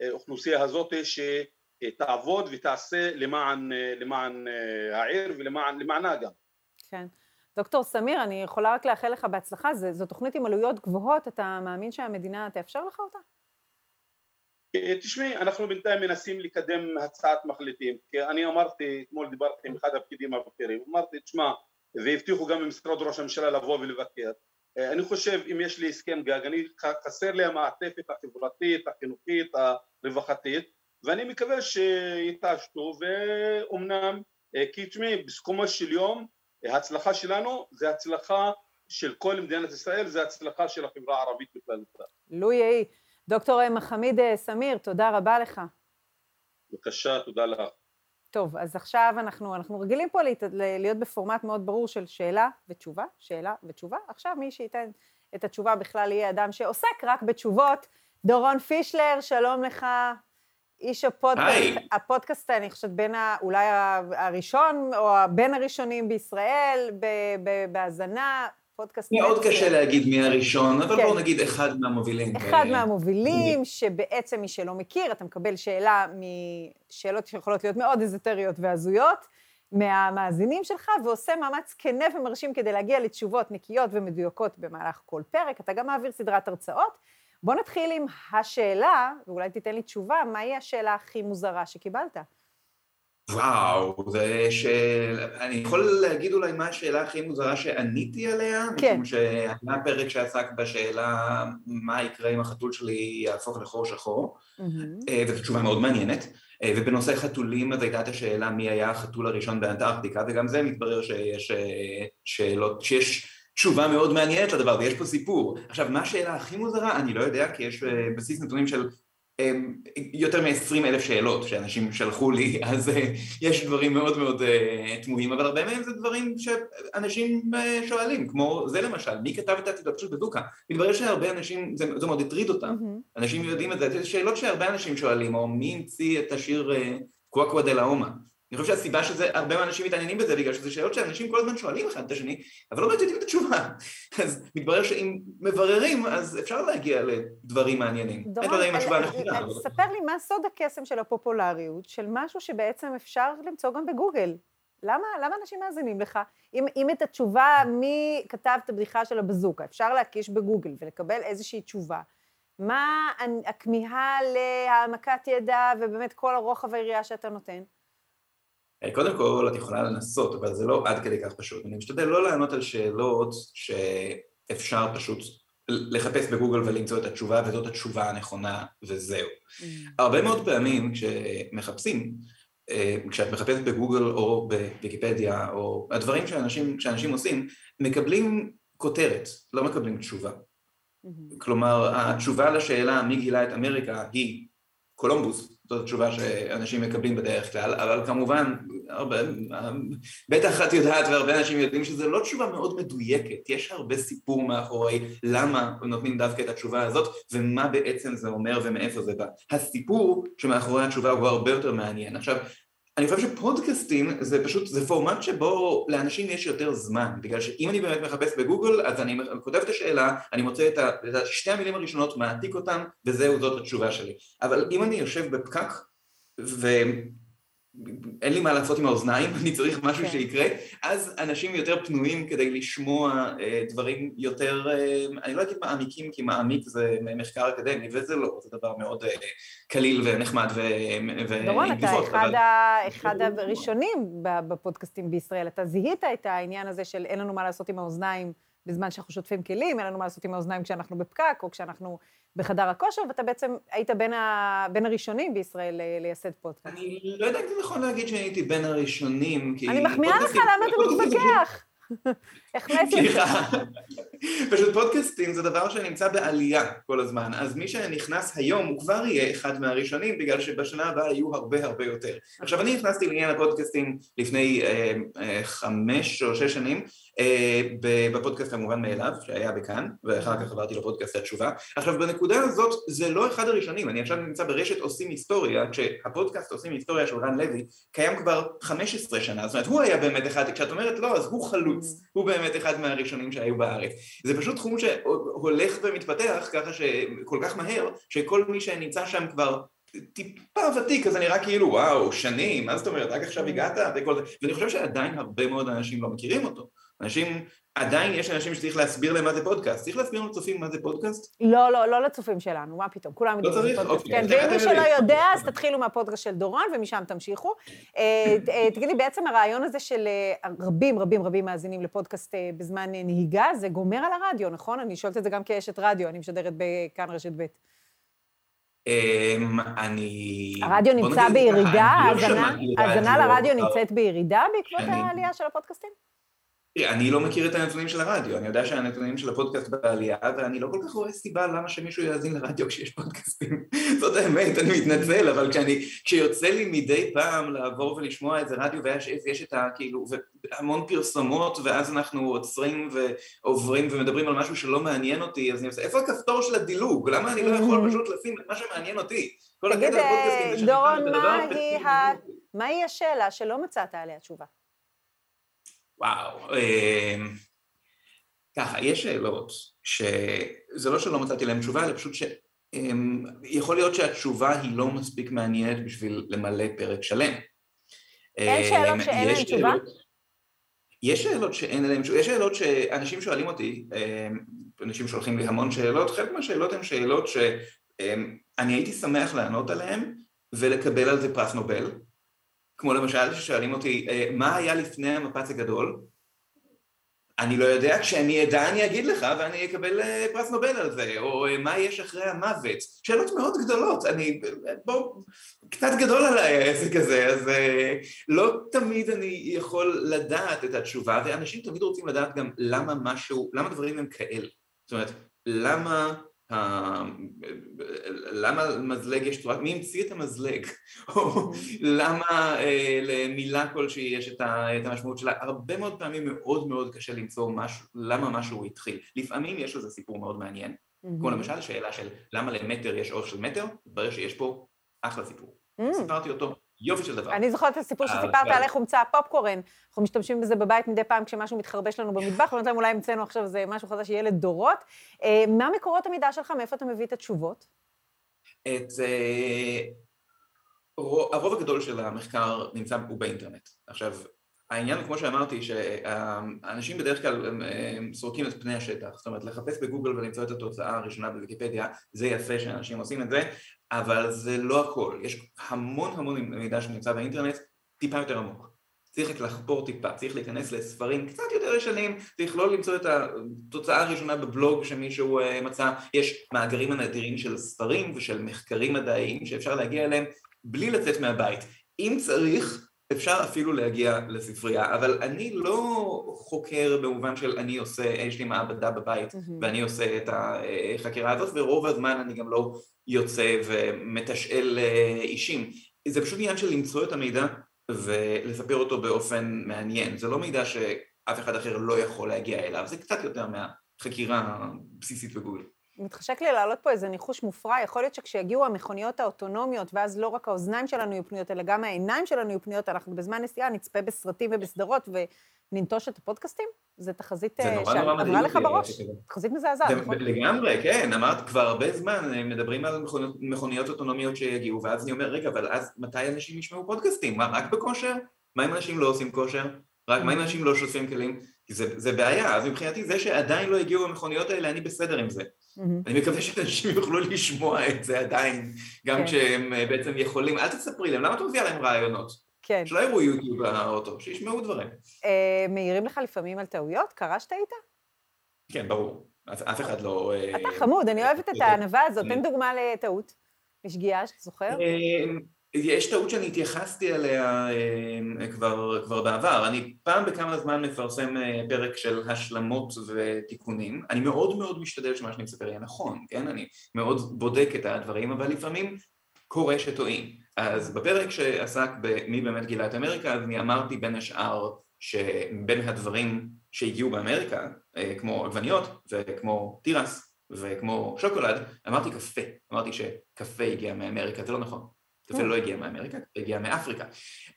האוכלוסייה הזאת שתעבוד ותעשה למען, למען העיר ולמענה גם. כן. דוקטור סמיר, אני יכולה רק לאחל לך בהצלחה, זו תוכנית עם עלויות גבוהות, אתה מאמין שהמדינה תאפשר לך אותה? תשמעי, אנחנו בינתיים מנסים לקדם הצעת מחליטים, כי אני אמרתי, אתמול דיברתי עם אחד הפקידים הבכירים, אמרתי, תשמע, והבטיחו גם ממשרד ראש הממשלה לבוא ולבקר, אני חושב אם יש לי הסכם גג, אני חסר לי המעטפת החברתית, החינוכית, הרווחתית, ואני מקווה שיתעשתו, ואומנם, כי תשמעי, בסיכומו של יום, ההצלחה שלנו זה הצלחה של כל מדינת ישראל, זה הצלחה של החברה הערבית בכלל. לו יהי. דוקטור מחמיד אה, סמיר, תודה רבה לך. בבקשה, תודה לך. טוב, אז עכשיו אנחנו, אנחנו רגילים פה להיות, להיות בפורמט מאוד ברור של שאלה ותשובה, שאלה ותשובה. עכשיו מי שייתן את התשובה בכלל יהיה אדם שעוסק רק בתשובות. דורון פישלר, שלום לך. איש הפודקאסט, הפודקאסט, אני חושבת, בין ה, אולי הראשון, או בין הראשונים בישראל, בהאזנה, פודקאסט... מאוד קשה להגיד מי הראשון, אבל כן. בואו נגיד אחד מהמובילים. אחד מהמובילים, שבעצם מי שלא מכיר, אתה מקבל שאלה משאלות שיכולות להיות מאוד אזוטריות והזויות, מהמאזינים שלך, ועושה מאמץ כנה ומרשים כדי להגיע לתשובות נקיות ומדויקות במהלך כל פרק. אתה גם מעביר סדרת הרצאות. בוא נתחיל עם השאלה, ואולי תיתן לי תשובה, מהי השאלה הכי מוזרה שקיבלת? וואו, זה שאלה, אני יכול להגיד אולי מה השאלה הכי מוזרה שעניתי עליה? כן. משום שהיה פרק שעסק בשאלה מה יקרה אם החתול שלי יהפוך לחור שחור, mm-hmm. וזו תשובה מאוד מעניינת. אה, ובנושא חתולים אז הייתה את השאלה מי היה החתול הראשון באנטארקטיקה, וגם זה מתברר שיש אה, שאלות, שיש תשובה מאוד מעניינת לדבר, ויש פה סיפור. עכשיו, מה השאלה הכי מוזרה? אני לא יודע, כי יש בסיס נתונים של יותר מ-20 אלף שאלות שאנשים שלחו לי, אז אה, יש דברים מאוד מאוד אה, תמוהים, אבל הרבה מהם זה דברים שאנשים אה, שואלים, כמו זה למשל, מי כתב את התלבשות בדוקה? מתברר שהרבה אנשים, זה, זה מאוד הטריד אותם, mm-hmm. אנשים יודעים את זה, זה שאלות שהרבה אנשים שואלים, או מי המציא את השיר קוואקווה דה לאומה? אני חושב שהסיבה שזה, הרבה מהאנשים מתעניינים בזה, בגלל שזה שאלות שאנשים כל הזמן שואלים אחד את השני, אבל לא באמת יודעים את התשובה. אז מתברר שאם מבררים, אז אפשר להגיע לדברים מעניינים. דורון, ספר לי מה סוד הקסם של הפופולריות, של משהו שבעצם אפשר למצוא גם בגוגל. למה, למה אנשים מאזינים לך? אם, אם את התשובה מי כתב את הבדיחה של הבזוקה, אפשר להקיש בגוגל ולקבל איזושהי תשובה. מה הכמיהה להעמקת ידע ובאמת כל הרוחב היריעה שאתה נותן? קודם כל, את יכולה לנסות, אבל זה לא עד כדי כך פשוט. אני משתדל לא לענות על שאלות שאפשר פשוט לחפש בגוגל ולמצוא את התשובה, וזאת התשובה הנכונה, וזהו. Mm. הרבה מאוד פעמים כשמחפשים, אה, כשאת מחפשת בגוגל או בוויקיפדיה, או הדברים שאנשים, שאנשים עושים, מקבלים כותרת, לא מקבלים תשובה. Mm-hmm. כלומר, התשובה לשאלה מי גילה את אמריקה היא קולומבוס, זאת התשובה שאנשים מקבלים בדרך כלל, אבל כמובן, הרבה, בטח את יודעת והרבה אנשים יודעים שזו לא תשובה מאוד מדויקת, יש הרבה סיפור מאחורי למה נותנים דווקא את התשובה הזאת ומה בעצם זה אומר ומאיפה זה בא. הסיפור שמאחורי התשובה הוא הרבה יותר מעניין. עכשיו, אני חושב שפודקאסטים זה פשוט, זה פורמט שבו לאנשים יש יותר זמן, בגלל שאם אני באמת מחפש בגוגל, אז אני כותב את השאלה, אני מוצא את, שתי המילים הראשונות, מעתיק אותן, וזהו, זאת התשובה שלי. אבל אם אני יושב בפקק, ו... אין לי מה לעשות עם האוזניים, אני צריך משהו כן. שיקרה, אז אנשים יותר פנויים כדי לשמוע אה, דברים יותר, אה, אני לא אגיד מעמיקים, כי מעמיק זה מחקר אקדמי, וזה לא, זה דבר מאוד אה, קליל ונחמד ונגיפות. דורון, אתה אחד, אבל... ה, אחד הראשונים בפודקאסטים בישראל, אתה זיהית את העניין הזה של אין לנו מה לעשות עם האוזניים בזמן שאנחנו שוטפים כלים, אין לנו מה לעשות עם האוזניים כשאנחנו בפקק, או כשאנחנו בחדר הכושר, ואתה בעצם היית בין, ה... בין הראשונים בישראל לייסד פודקאסט. אני לא יודעת אם זה נכון להגיד שהייתי בין הראשונים, כי... אני מחמיאה לך, למה אתה מתווכח? החמצתי. סליחה. פשוט פודקאסטים זה דבר שנמצא בעלייה כל הזמן, אז מי שנכנס היום הוא כבר יהיה אחד מהראשונים, בגלל שבשנה הבאה יהיו הרבה הרבה יותר. עכשיו אני נכנסתי לעניין הפודקאסטים לפני אה, אה, חמש או שש שנים, אה, בפודקאסט המובן מאליו, שהיה בכאן, ואחר כך עברתי לפודקאסט התשובה. עכשיו בנקודה הזאת זה לא אחד הראשונים, אני עכשיו נמצא ברשת עושים היסטוריה, כשהפודקאסט עושים היסטוריה של רן לוי קיים כבר 15 שנה, זאת אומרת הוא היה באמת אחד, כשאת אומרת לא אז הוא חלוץ, הוא באמת אחד מהראשונים שהיו בארץ. זה פשוט תחום שהולך ומתפתח ככה שכל כך מהר, שכל מי שנמצא שם כבר טיפה ותיק, אז אני רק כאילו, וואו, שנים, מה זאת אומרת, רק עכשיו הגעת, וכל זה, ואני חושב שעדיין הרבה מאוד אנשים לא מכירים אותו. אנשים, עדיין יש אנשים שצריך להסביר להם מה זה פודקאסט. צריך להסביר לצופים מה זה פודקאסט? לא, לא, לא לצופים שלנו, מה פתאום, כולם יודעים לא צריך? אוקיי. כן, ואם מי שלא יודע, אז תתחילו מהפודקאסט של דורון, ומשם תמשיכו. אה, אה, תגידי, בעצם הרעיון הזה של אה, רבים, רבים, רבים מאזינים לפודקאסט בזמן נהיגה, זה גומר על הרדיו, נכון? אני שואלת את זה גם כאשת רדיו, אני משדרת בכאן רשת ב'. אמ, אני... הרדיו נמצא בירידה? ההאזנה לרדיו נמצאת בירידה בעקבות העלייה של הפודקאסטים? אני לא מכיר את הנתונים של הרדיו, אני יודע שהנתונים של הפודקאסט בעלייה ואני לא כל כך רואה סיבה למה שמישהו יאזין לרדיו כשיש פודקאסטים זאת האמת, אני מתנצל, אבל כשאני, כשיוצא לי מדי פעם לעבור ולשמוע איזה רדיו ויש את ה... כאילו, המון פרסומות ואז אנחנו עוצרים ועוברים ומדברים על משהו שלא מעניין אותי, אז אני עושה, איפה הכפתור של הדילוג? למה אני לא יכול פשוט לשים את מה שמעניין אותי? תגיד, דורון, מהי השאלה שלא מצאת עליה תשובה? וואו, אמ, ככה, יש שאלות שזה לא שלא מצאתי להן תשובה, אלא פשוט שיכול אמ, להיות שהתשובה היא לא מספיק מעניינת בשביל למלא פרק שלם. אין שאלות אמ, שאין להן תשובה? יש שאלות שאין להן תשובה, יש שאלות שאנשים שואלים אותי, אנשים שולחים לי המון שאלות, חלק מהשאלות הן שאלות שאני הייתי שמח לענות עליהן ולקבל על זה פרס נובל, כמו למשל ששואלים אותי, אה, מה היה לפני המפץ הגדול? אני לא יודע, כשאני אדע אני אגיד לך ואני אקבל אה, פרס נובל על זה, או אה, מה יש אחרי המוות. שאלות מאוד גדולות, אני, בוא, קצת גדול עליי העסק הזה, אז לא תמיד אני יכול לדעת את התשובה, ואנשים תמיד רוצים לדעת גם למה משהו, למה דברים הם כאלה. זאת אומרת, למה למה מזלג יש צורה, מי המציא את המזלג, או למה אה, למילה כלשהי יש את המשמעות שלה, הרבה מאוד פעמים מאוד מאוד קשה למצוא משהו, למה משהו התחיל, לפעמים יש לזה סיפור מאוד מעניין, כמו למשל שאלה של למה למטר יש עוף של מטר, מתברר שיש פה אחלה סיפור, סיפרתי אותו יופי של דבר. אני זוכרת את הסיפור אה, שסיפרת על איך הומצא הפופקורן. אנחנו משתמשים בזה בבית מדי פעם כשמשהו מתחרבש לנו במטבח, ואומרים להם אולי המצאנו עכשיו איזה משהו חדש שיהיה לדורות. אה, מה מקורות המידע שלך? מאיפה אתה מביא את התשובות? את... אה, הרוב הגדול של המחקר נמצא הוא באינטרנט. עכשיו, העניין, כמו שאמרתי, שאנשים בדרך כלל הם סורקים את פני השטח, זאת אומרת לחפש בגוגל ולמצוא את התוצאה הראשונה בוויקיפדיה, זה יפה שאנשים עושים את זה, אבל זה לא הכל, יש המון המון מידע שנמצא באינטרנט, טיפה יותר עמוק. צריך לחפור טיפה, צריך להיכנס לספרים קצת יותר ישנים, צריך לא למצוא את התוצאה הראשונה בבלוג שמישהו אה, מצא, יש מאגרים הנדירים של ספרים ושל מחקרים מדעיים שאפשר להגיע אליהם בלי לצאת מהבית. אם צריך, אפשר אפילו להגיע לספרייה, אבל אני לא חוקר במובן של אני עושה, יש לי מעבדה בבית mm-hmm. ואני עושה את החקירה הזאת, ורוב הזמן אני גם לא יוצא ומתשאל אה, אישים. זה פשוט עניין של למצוא את המידע ולספר אותו באופן מעניין. זה לא מידע שאף אחד אחר לא יכול להגיע אליו, זה קצת יותר מהחקירה הבסיסית בגוגל. מתחשק לי להעלות פה איזה ניחוש מופרע, יכול להיות שכשיגיעו המכוניות האוטונומיות, ואז לא רק האוזניים שלנו יהיו פנויות, אלא גם העיניים שלנו יהיו פנויות, אנחנו בזמן נסיעה נצפה בסרטים ובסדרות וננטוש את הפודקאסטים? זו תחזית אה, שעברה לך בראש? תחזית מזעזעת, נכון? לגמרי, כן, אמרת כבר הרבה זמן, אה, מדברים על מכוניות אוטונומיות שיגיעו, ואז אני אומר, רגע, אבל אז מתי אנשים ישמעו פודקאסטים? מה, רק בכושר? מה אם אנשים לא עושים כושר? רק מה אם אנשים לא שוטפים כלים? זה, זה בעיה, אז מבחינתי זה שעדיין לא הגיעו המכוניות האלה, אני בסדר עם זה. Mm-hmm. אני מקווה שאנשים יוכלו לשמוע את זה עדיין, גם כן. כשהם אה, בעצם יכולים, אל תספרי להם, למה את מביאה להם רעיונות? כן. שלא יראו יוטיוב באוטו, שישמעו דברים. אה, מעירים לך לפעמים על טעויות? קרה שהיית? כן, ברור. אף, אף אחד לא... אה, אתה חמוד, אני אוהבת את הענווה הזאת. תן דוגמה לטעות. משגיאה שאתה זוכר? יש טעות שאני התייחסתי אליה אה, כבר, כבר בעבר, אני פעם בכמה זמן מפרסם אה, פרק של השלמות ותיקונים, אני מאוד מאוד משתדל שמה שאני מספר יהיה נכון, כן? אני מאוד בודק את הדברים, אבל לפעמים קורה שטועים. אז בפרק שעסק במי באמת גילה את אמריקה, אז אני אמרתי בין השאר שבין הדברים שהגיעו באמריקה, אה, כמו עגבניות וכמו תירס וכמו שוקולד, אמרתי קפה, אמרתי שקפה הגיע מאמריקה, זה לא נכון. זה לא הגיע מאמריקה, זה הגיע מאפריקה.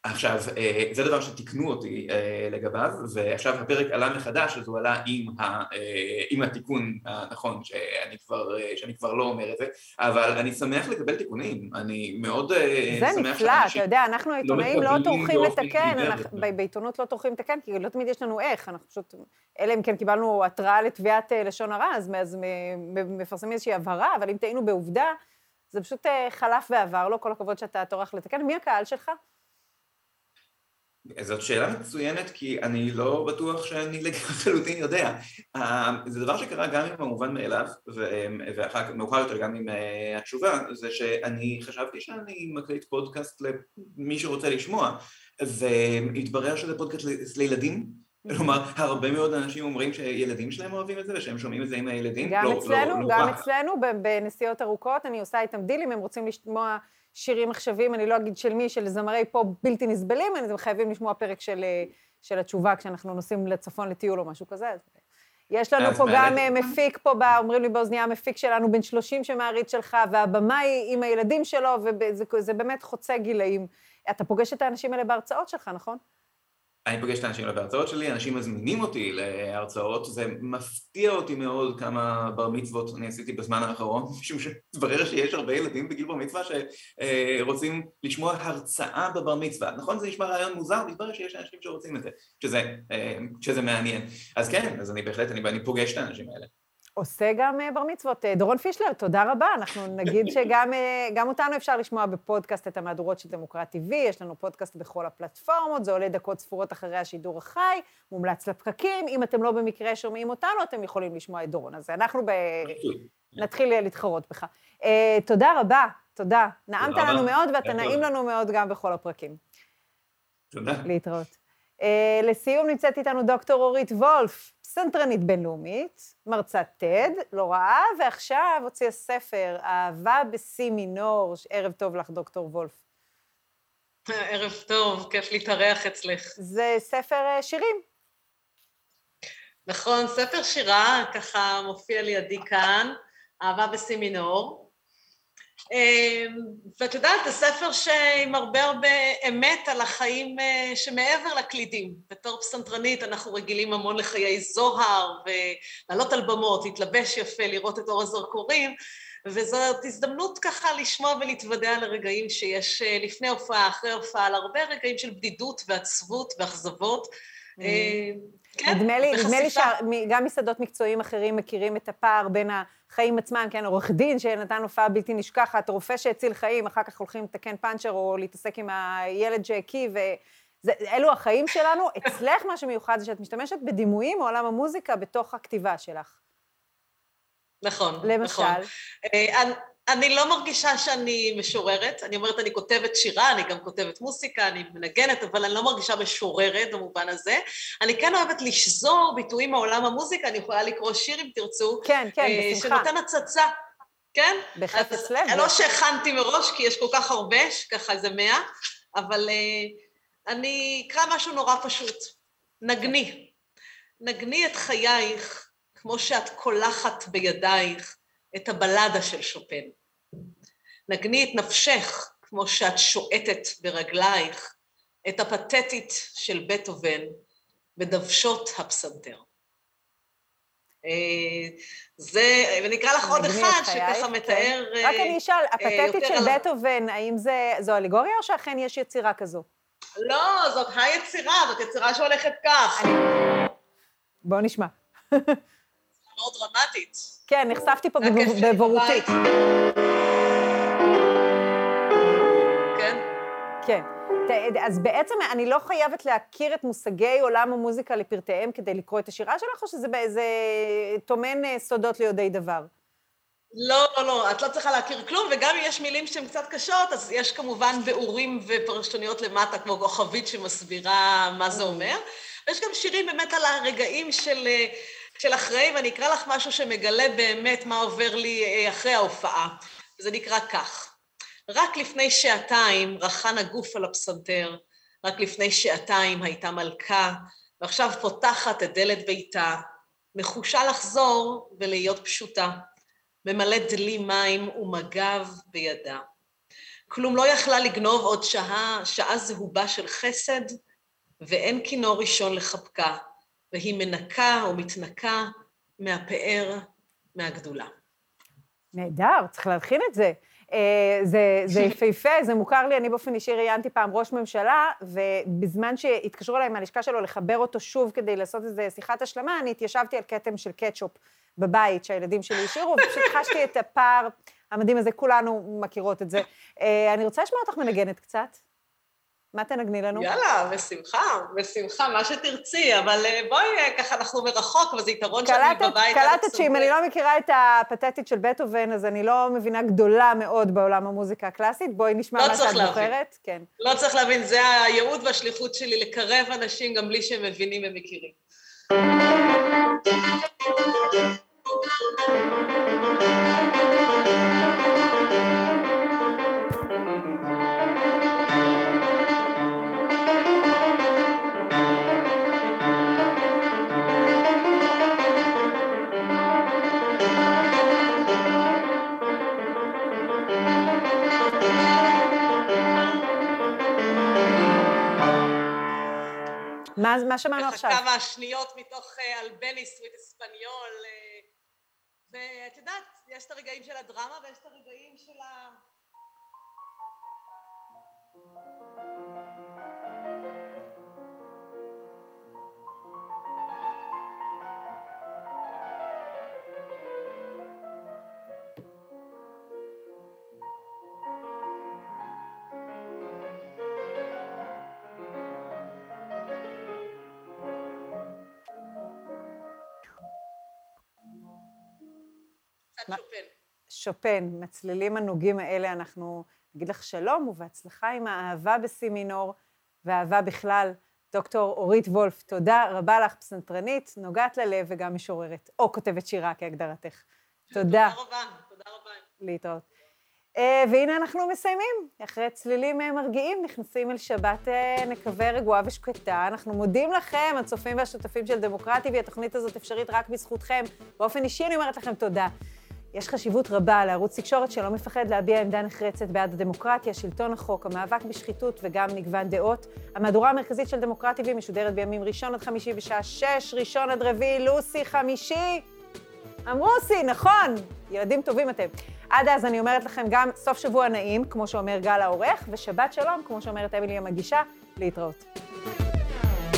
עכשיו, אה, זה דבר שתיקנו אותי אה, לגביו, ועכשיו הפרק עלה מחדש, אז הוא עלה עם, ה, אה, עם התיקון הנכון, שאני כבר, שאני כבר לא אומר את זה, אבל אני שמח לקבל תיקונים, אני מאוד שמח זה נפלא, אתה יודע, אנחנו לא העיתונאים לא טורחים לתקן, בעיתונות לא טורחים לתקן, כי לא תמיד יש לנו איך, אנחנו פשוט, אלא אם כן קיבלנו התראה לתביעת לשון הרע, אז מפרסמים איזושהי הבהרה, אבל אם טעינו בעובדה, זה פשוט אה, חלף ועבר, לא כל הכבוד שאתה טורח לתקן. מי הקהל שלך? זאת שאלה מצוינת, כי אני לא בטוח שאני לחלוטין יודע. אה, זה דבר שקרה גם עם המובן מאליו, ואחר כך, מאוחר יותר גם עם אה, התשובה, זה שאני חשבתי שאני מקליט פודקאסט למי שרוצה לשמוע, והתברר שזה פודקאסט לילדים, כלומר, הרבה מאוד אנשים אומרים שילדים שלהם אוהבים את זה ושהם שומעים את זה עם הילדים. גם לא, אצלנו, לא, לא גם רק. אצלנו, בנסיעות ארוכות, אני עושה איתם דילים, הם רוצים לשמוע שירים עכשווים, אני לא אגיד של מי, של זמרי פופ בלתי נסבלים, הם חייבים לשמוע פרק של, של התשובה כשאנחנו נוסעים לצפון לטיול או משהו כזה. יש לנו פה גם אה, מפיק פה, בא, אומרים לי באוזניה, המפיק שלנו בן 30 שמעריץ שלך, והבמאי עם הילדים שלו, וזה באמת חוצה גילאים. אתה פוגש את האנשים האלה בהרצאות שלך, נכון? אני פוגש את האנשים בהרצאות שלי, אנשים מזמינים אותי להרצאות, זה מפתיע אותי מאוד כמה בר מצוות אני עשיתי בזמן האחרון, משום שמתברר שיש הרבה ילדים בגיל בר מצווה שרוצים לשמוע הרצאה בבר מצווה. נכון זה נשמע רעיון מוזר, מתברר שיש אנשים שרוצים את זה, שזה, שזה מעניין. אז כן, אז אני בהחלט, אני, אני פוגש את האנשים האלה. עושה גם אה, בר מצוות. אה, דורון פישלר, תודה רבה. אנחנו נגיד שגם אה, אותנו אפשר לשמוע בפודקאסט את המהדורות של דמוקרט TV, יש לנו פודקאסט בכל הפלטפורמות, זה עולה דקות ספורות אחרי השידור החי, מומלץ לפקקים. אם אתם לא במקרה שומעים אותנו, אתם יכולים לשמוע את דורון. אז אנחנו ב... נתחיל להתחרות בך. תודה רבה, תודה. נעמת לנו מאוד, ואתה נעים לנו מאוד גם בכל הפרקים. תודה. להתראות. לסיום נמצאת איתנו דוקטור אורית וולף. פסנתרנית בינלאומית, מרצת TED, לא רעה, ועכשיו הוציאה ספר, אהבה בשיא מינור. ערב טוב לך, דוקטור וולף. ערב טוב, כיף להתארח אצלך. זה ספר אה, שירים. נכון, ספר שירה, ככה מופיע לידי כאן, אהבה בשיא מינור. אמ, ואת יודעת, זה ספר שעם הרבה הרבה אמת על החיים אה, שמעבר לקלידים. בתור פסנתרנית אנחנו רגילים המון לחיי זוהר, ולעלות על במות, להתלבש יפה, לראות את אור הזרקורים, וזאת הזדמנות ככה לשמוע ולהתוודע לרגעים שיש אה, לפני הופעה, אחרי הופעה, על הרבה רגעים של בדידות ועצבות ואכזבות. Mm. אמ, כן, נדמה לי, נדמה לי שגם מסעדות מקצועיים אחרים מכירים את הפער בין החיים עצמם, כן, עורך דין שנתן הופעה בלתי נשכחת, רופא שהציל חיים, אחר כך הולכים לתקן פאנצ'ר או להתעסק עם הילד שהקיא, ואלו החיים שלנו. אצלך מה שמיוחד זה שאת משתמשת בדימויים מעולם המוזיקה בתוך הכתיבה שלך. נכון, למשל. נכון. אני לא מרגישה שאני משוררת, אני אומרת, אני כותבת שירה, אני גם כותבת מוסיקה, אני מנגנת, אבל אני לא מרגישה משוררת במובן הזה. אני כן אוהבת לשזור ביטויים מעולם המוזיקה, אני יכולה לקרוא שיר אם תרצו. כן, כן, אה, בשמחה. שנותן הצצה, כן? בחפץ לב. לא שהכנתי מראש, כי יש כל כך הרבה, ככה איזה מאה, אבל uh, אני אקרא משהו נורא פשוט. נגני. נגני את חייך כמו שאת קולחת בידייך. את הבלדה של שופן. נגני את נפשך כמו שאת שועטת ברגלייך, את הפתטית של בטהובן בדוושות הפסנתר. אה, זה, ונקרא לך עוד אחד שככה מתאר... כן. רק אני אשאל, הפתטית של בטהובן, האם זו אלגוריה או שאכן יש יצירה כזו? לא, זאת היצירה, זאת יצירה שהולכת כך. בואו נשמע. מאוד דרמטית. כן, נחשפתי פה בבורותי. כן? כן. אז בעצם אני לא חייבת להכיר את מושגי עולם המוזיקה לפרטיהם כדי לקרוא את השירה שלך, או שזה באיזה טומן אה, סודות ליודעי דבר? לא, לא, לא, את לא צריכה להכיר כלום, וגם אם יש מילים שהן קצת קשות, אז יש כמובן ביאורים ופרשנויות למטה, כמו כוכבית שמסבירה מה זה אומר. ויש גם שירים באמת על הרגעים של, אה, של אחרי, ואני אקרא לך משהו שמגלה באמת מה עובר לי אה, אחרי ההופעה. זה נקרא כך: רק לפני שעתיים רחן הגוף על הפסנתר, רק לפני שעתיים הייתה מלכה, ועכשיו פותחת את דלת ביתה, נחושה לחזור ולהיות פשוטה. ממלאת דלי מים ומגב בידה. כלום לא יכלה לגנוב עוד שעה, שעה זהובה של חסד, ואין כינור ראשון לחבקה, והיא מנקה או מתנקה מהפאר, מהגדולה. נהדר, צריך להלחין את זה. אה, זה, זה יפהפה, זה מוכר לי, אני באופן אישי ראיינתי פעם ראש ממשלה, ובזמן שהתקשרו אליי מהלשכה שלו לחבר אותו שוב כדי לעשות איזה שיחת השלמה, אני התיישבתי על כתם של קטשופ בבית שהילדים שלי השאירו, ופשוט חשתי את הפער המדהים הזה, כולנו מכירות את זה. אה, אני רוצה לשמוע אותך מנגנת קצת. מה תנגני לנו? יאללה, בשמחה, בשמחה, מה שתרצי, אבל אה, בואי, אה, ככה אנחנו מרחוק, וזה יתרון שאני בבית. קלטת שאם אני לא מכירה את הפתטית של בטהובן, אז אני לא מבינה גדולה מאוד בעולם המוזיקה הקלאסית. בואי נשמע לא מה שאת בוחרת. כן. לא צריך להבין, זה הייעוד והשליחות שלי, לקרב אנשים גם בלי שהם מבינים ומכירים. מה, מה שמענו עכשיו? כמה שניות מתוך אה, אלבני סוויט אספניול. אה, ואת יודעת, יש את הרגעים של הדרמה ויש את הרגעים של ה... שופן. שופן, מהצלילים הנוגים האלה אנחנו נגיד לך שלום ובהצלחה עם האהבה בסי מינור ואהבה בכלל. דוקטור אורית וולף, תודה רבה לך, פסנתרנית, נוגעת ללב וגם משוררת, או כותבת שירה כהגדרתך. תודה. תודה רבה, תודה רבה. להתראות. Uh, והנה אנחנו מסיימים. אחרי צלילים uh, מרגיעים, נכנסים אל שבת, uh, נקווה, רגועה ושקטה. אנחנו מודים לכם, הצופים והשותפים של דמוקרטי, והתוכנית הזאת אפשרית רק בזכותכם. באופן אישי אני אומרת לכם תודה. יש חשיבות רבה לערוץ תקשורת שלא מפחד להביע עמדה נחרצת בעד הדמוקרטיה, שלטון החוק, המאבק בשחיתות וגם מגוון דעות. המהדורה המרכזית של דמוקרט TV משודרת בימים ראשון עד חמישי בשעה שש, ראשון עד רביעי, לוסי חמישי. אמרו סי, נכון, ילדים טובים אתם. עד אז אני אומרת לכם גם סוף שבוע נעים, כמו שאומר גל העורך, ושבת שלום, כמו שאומרת אמילי המגישה, להתראות.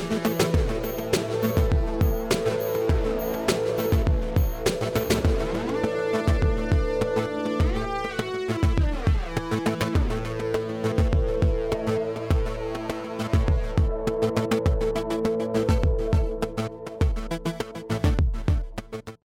thank you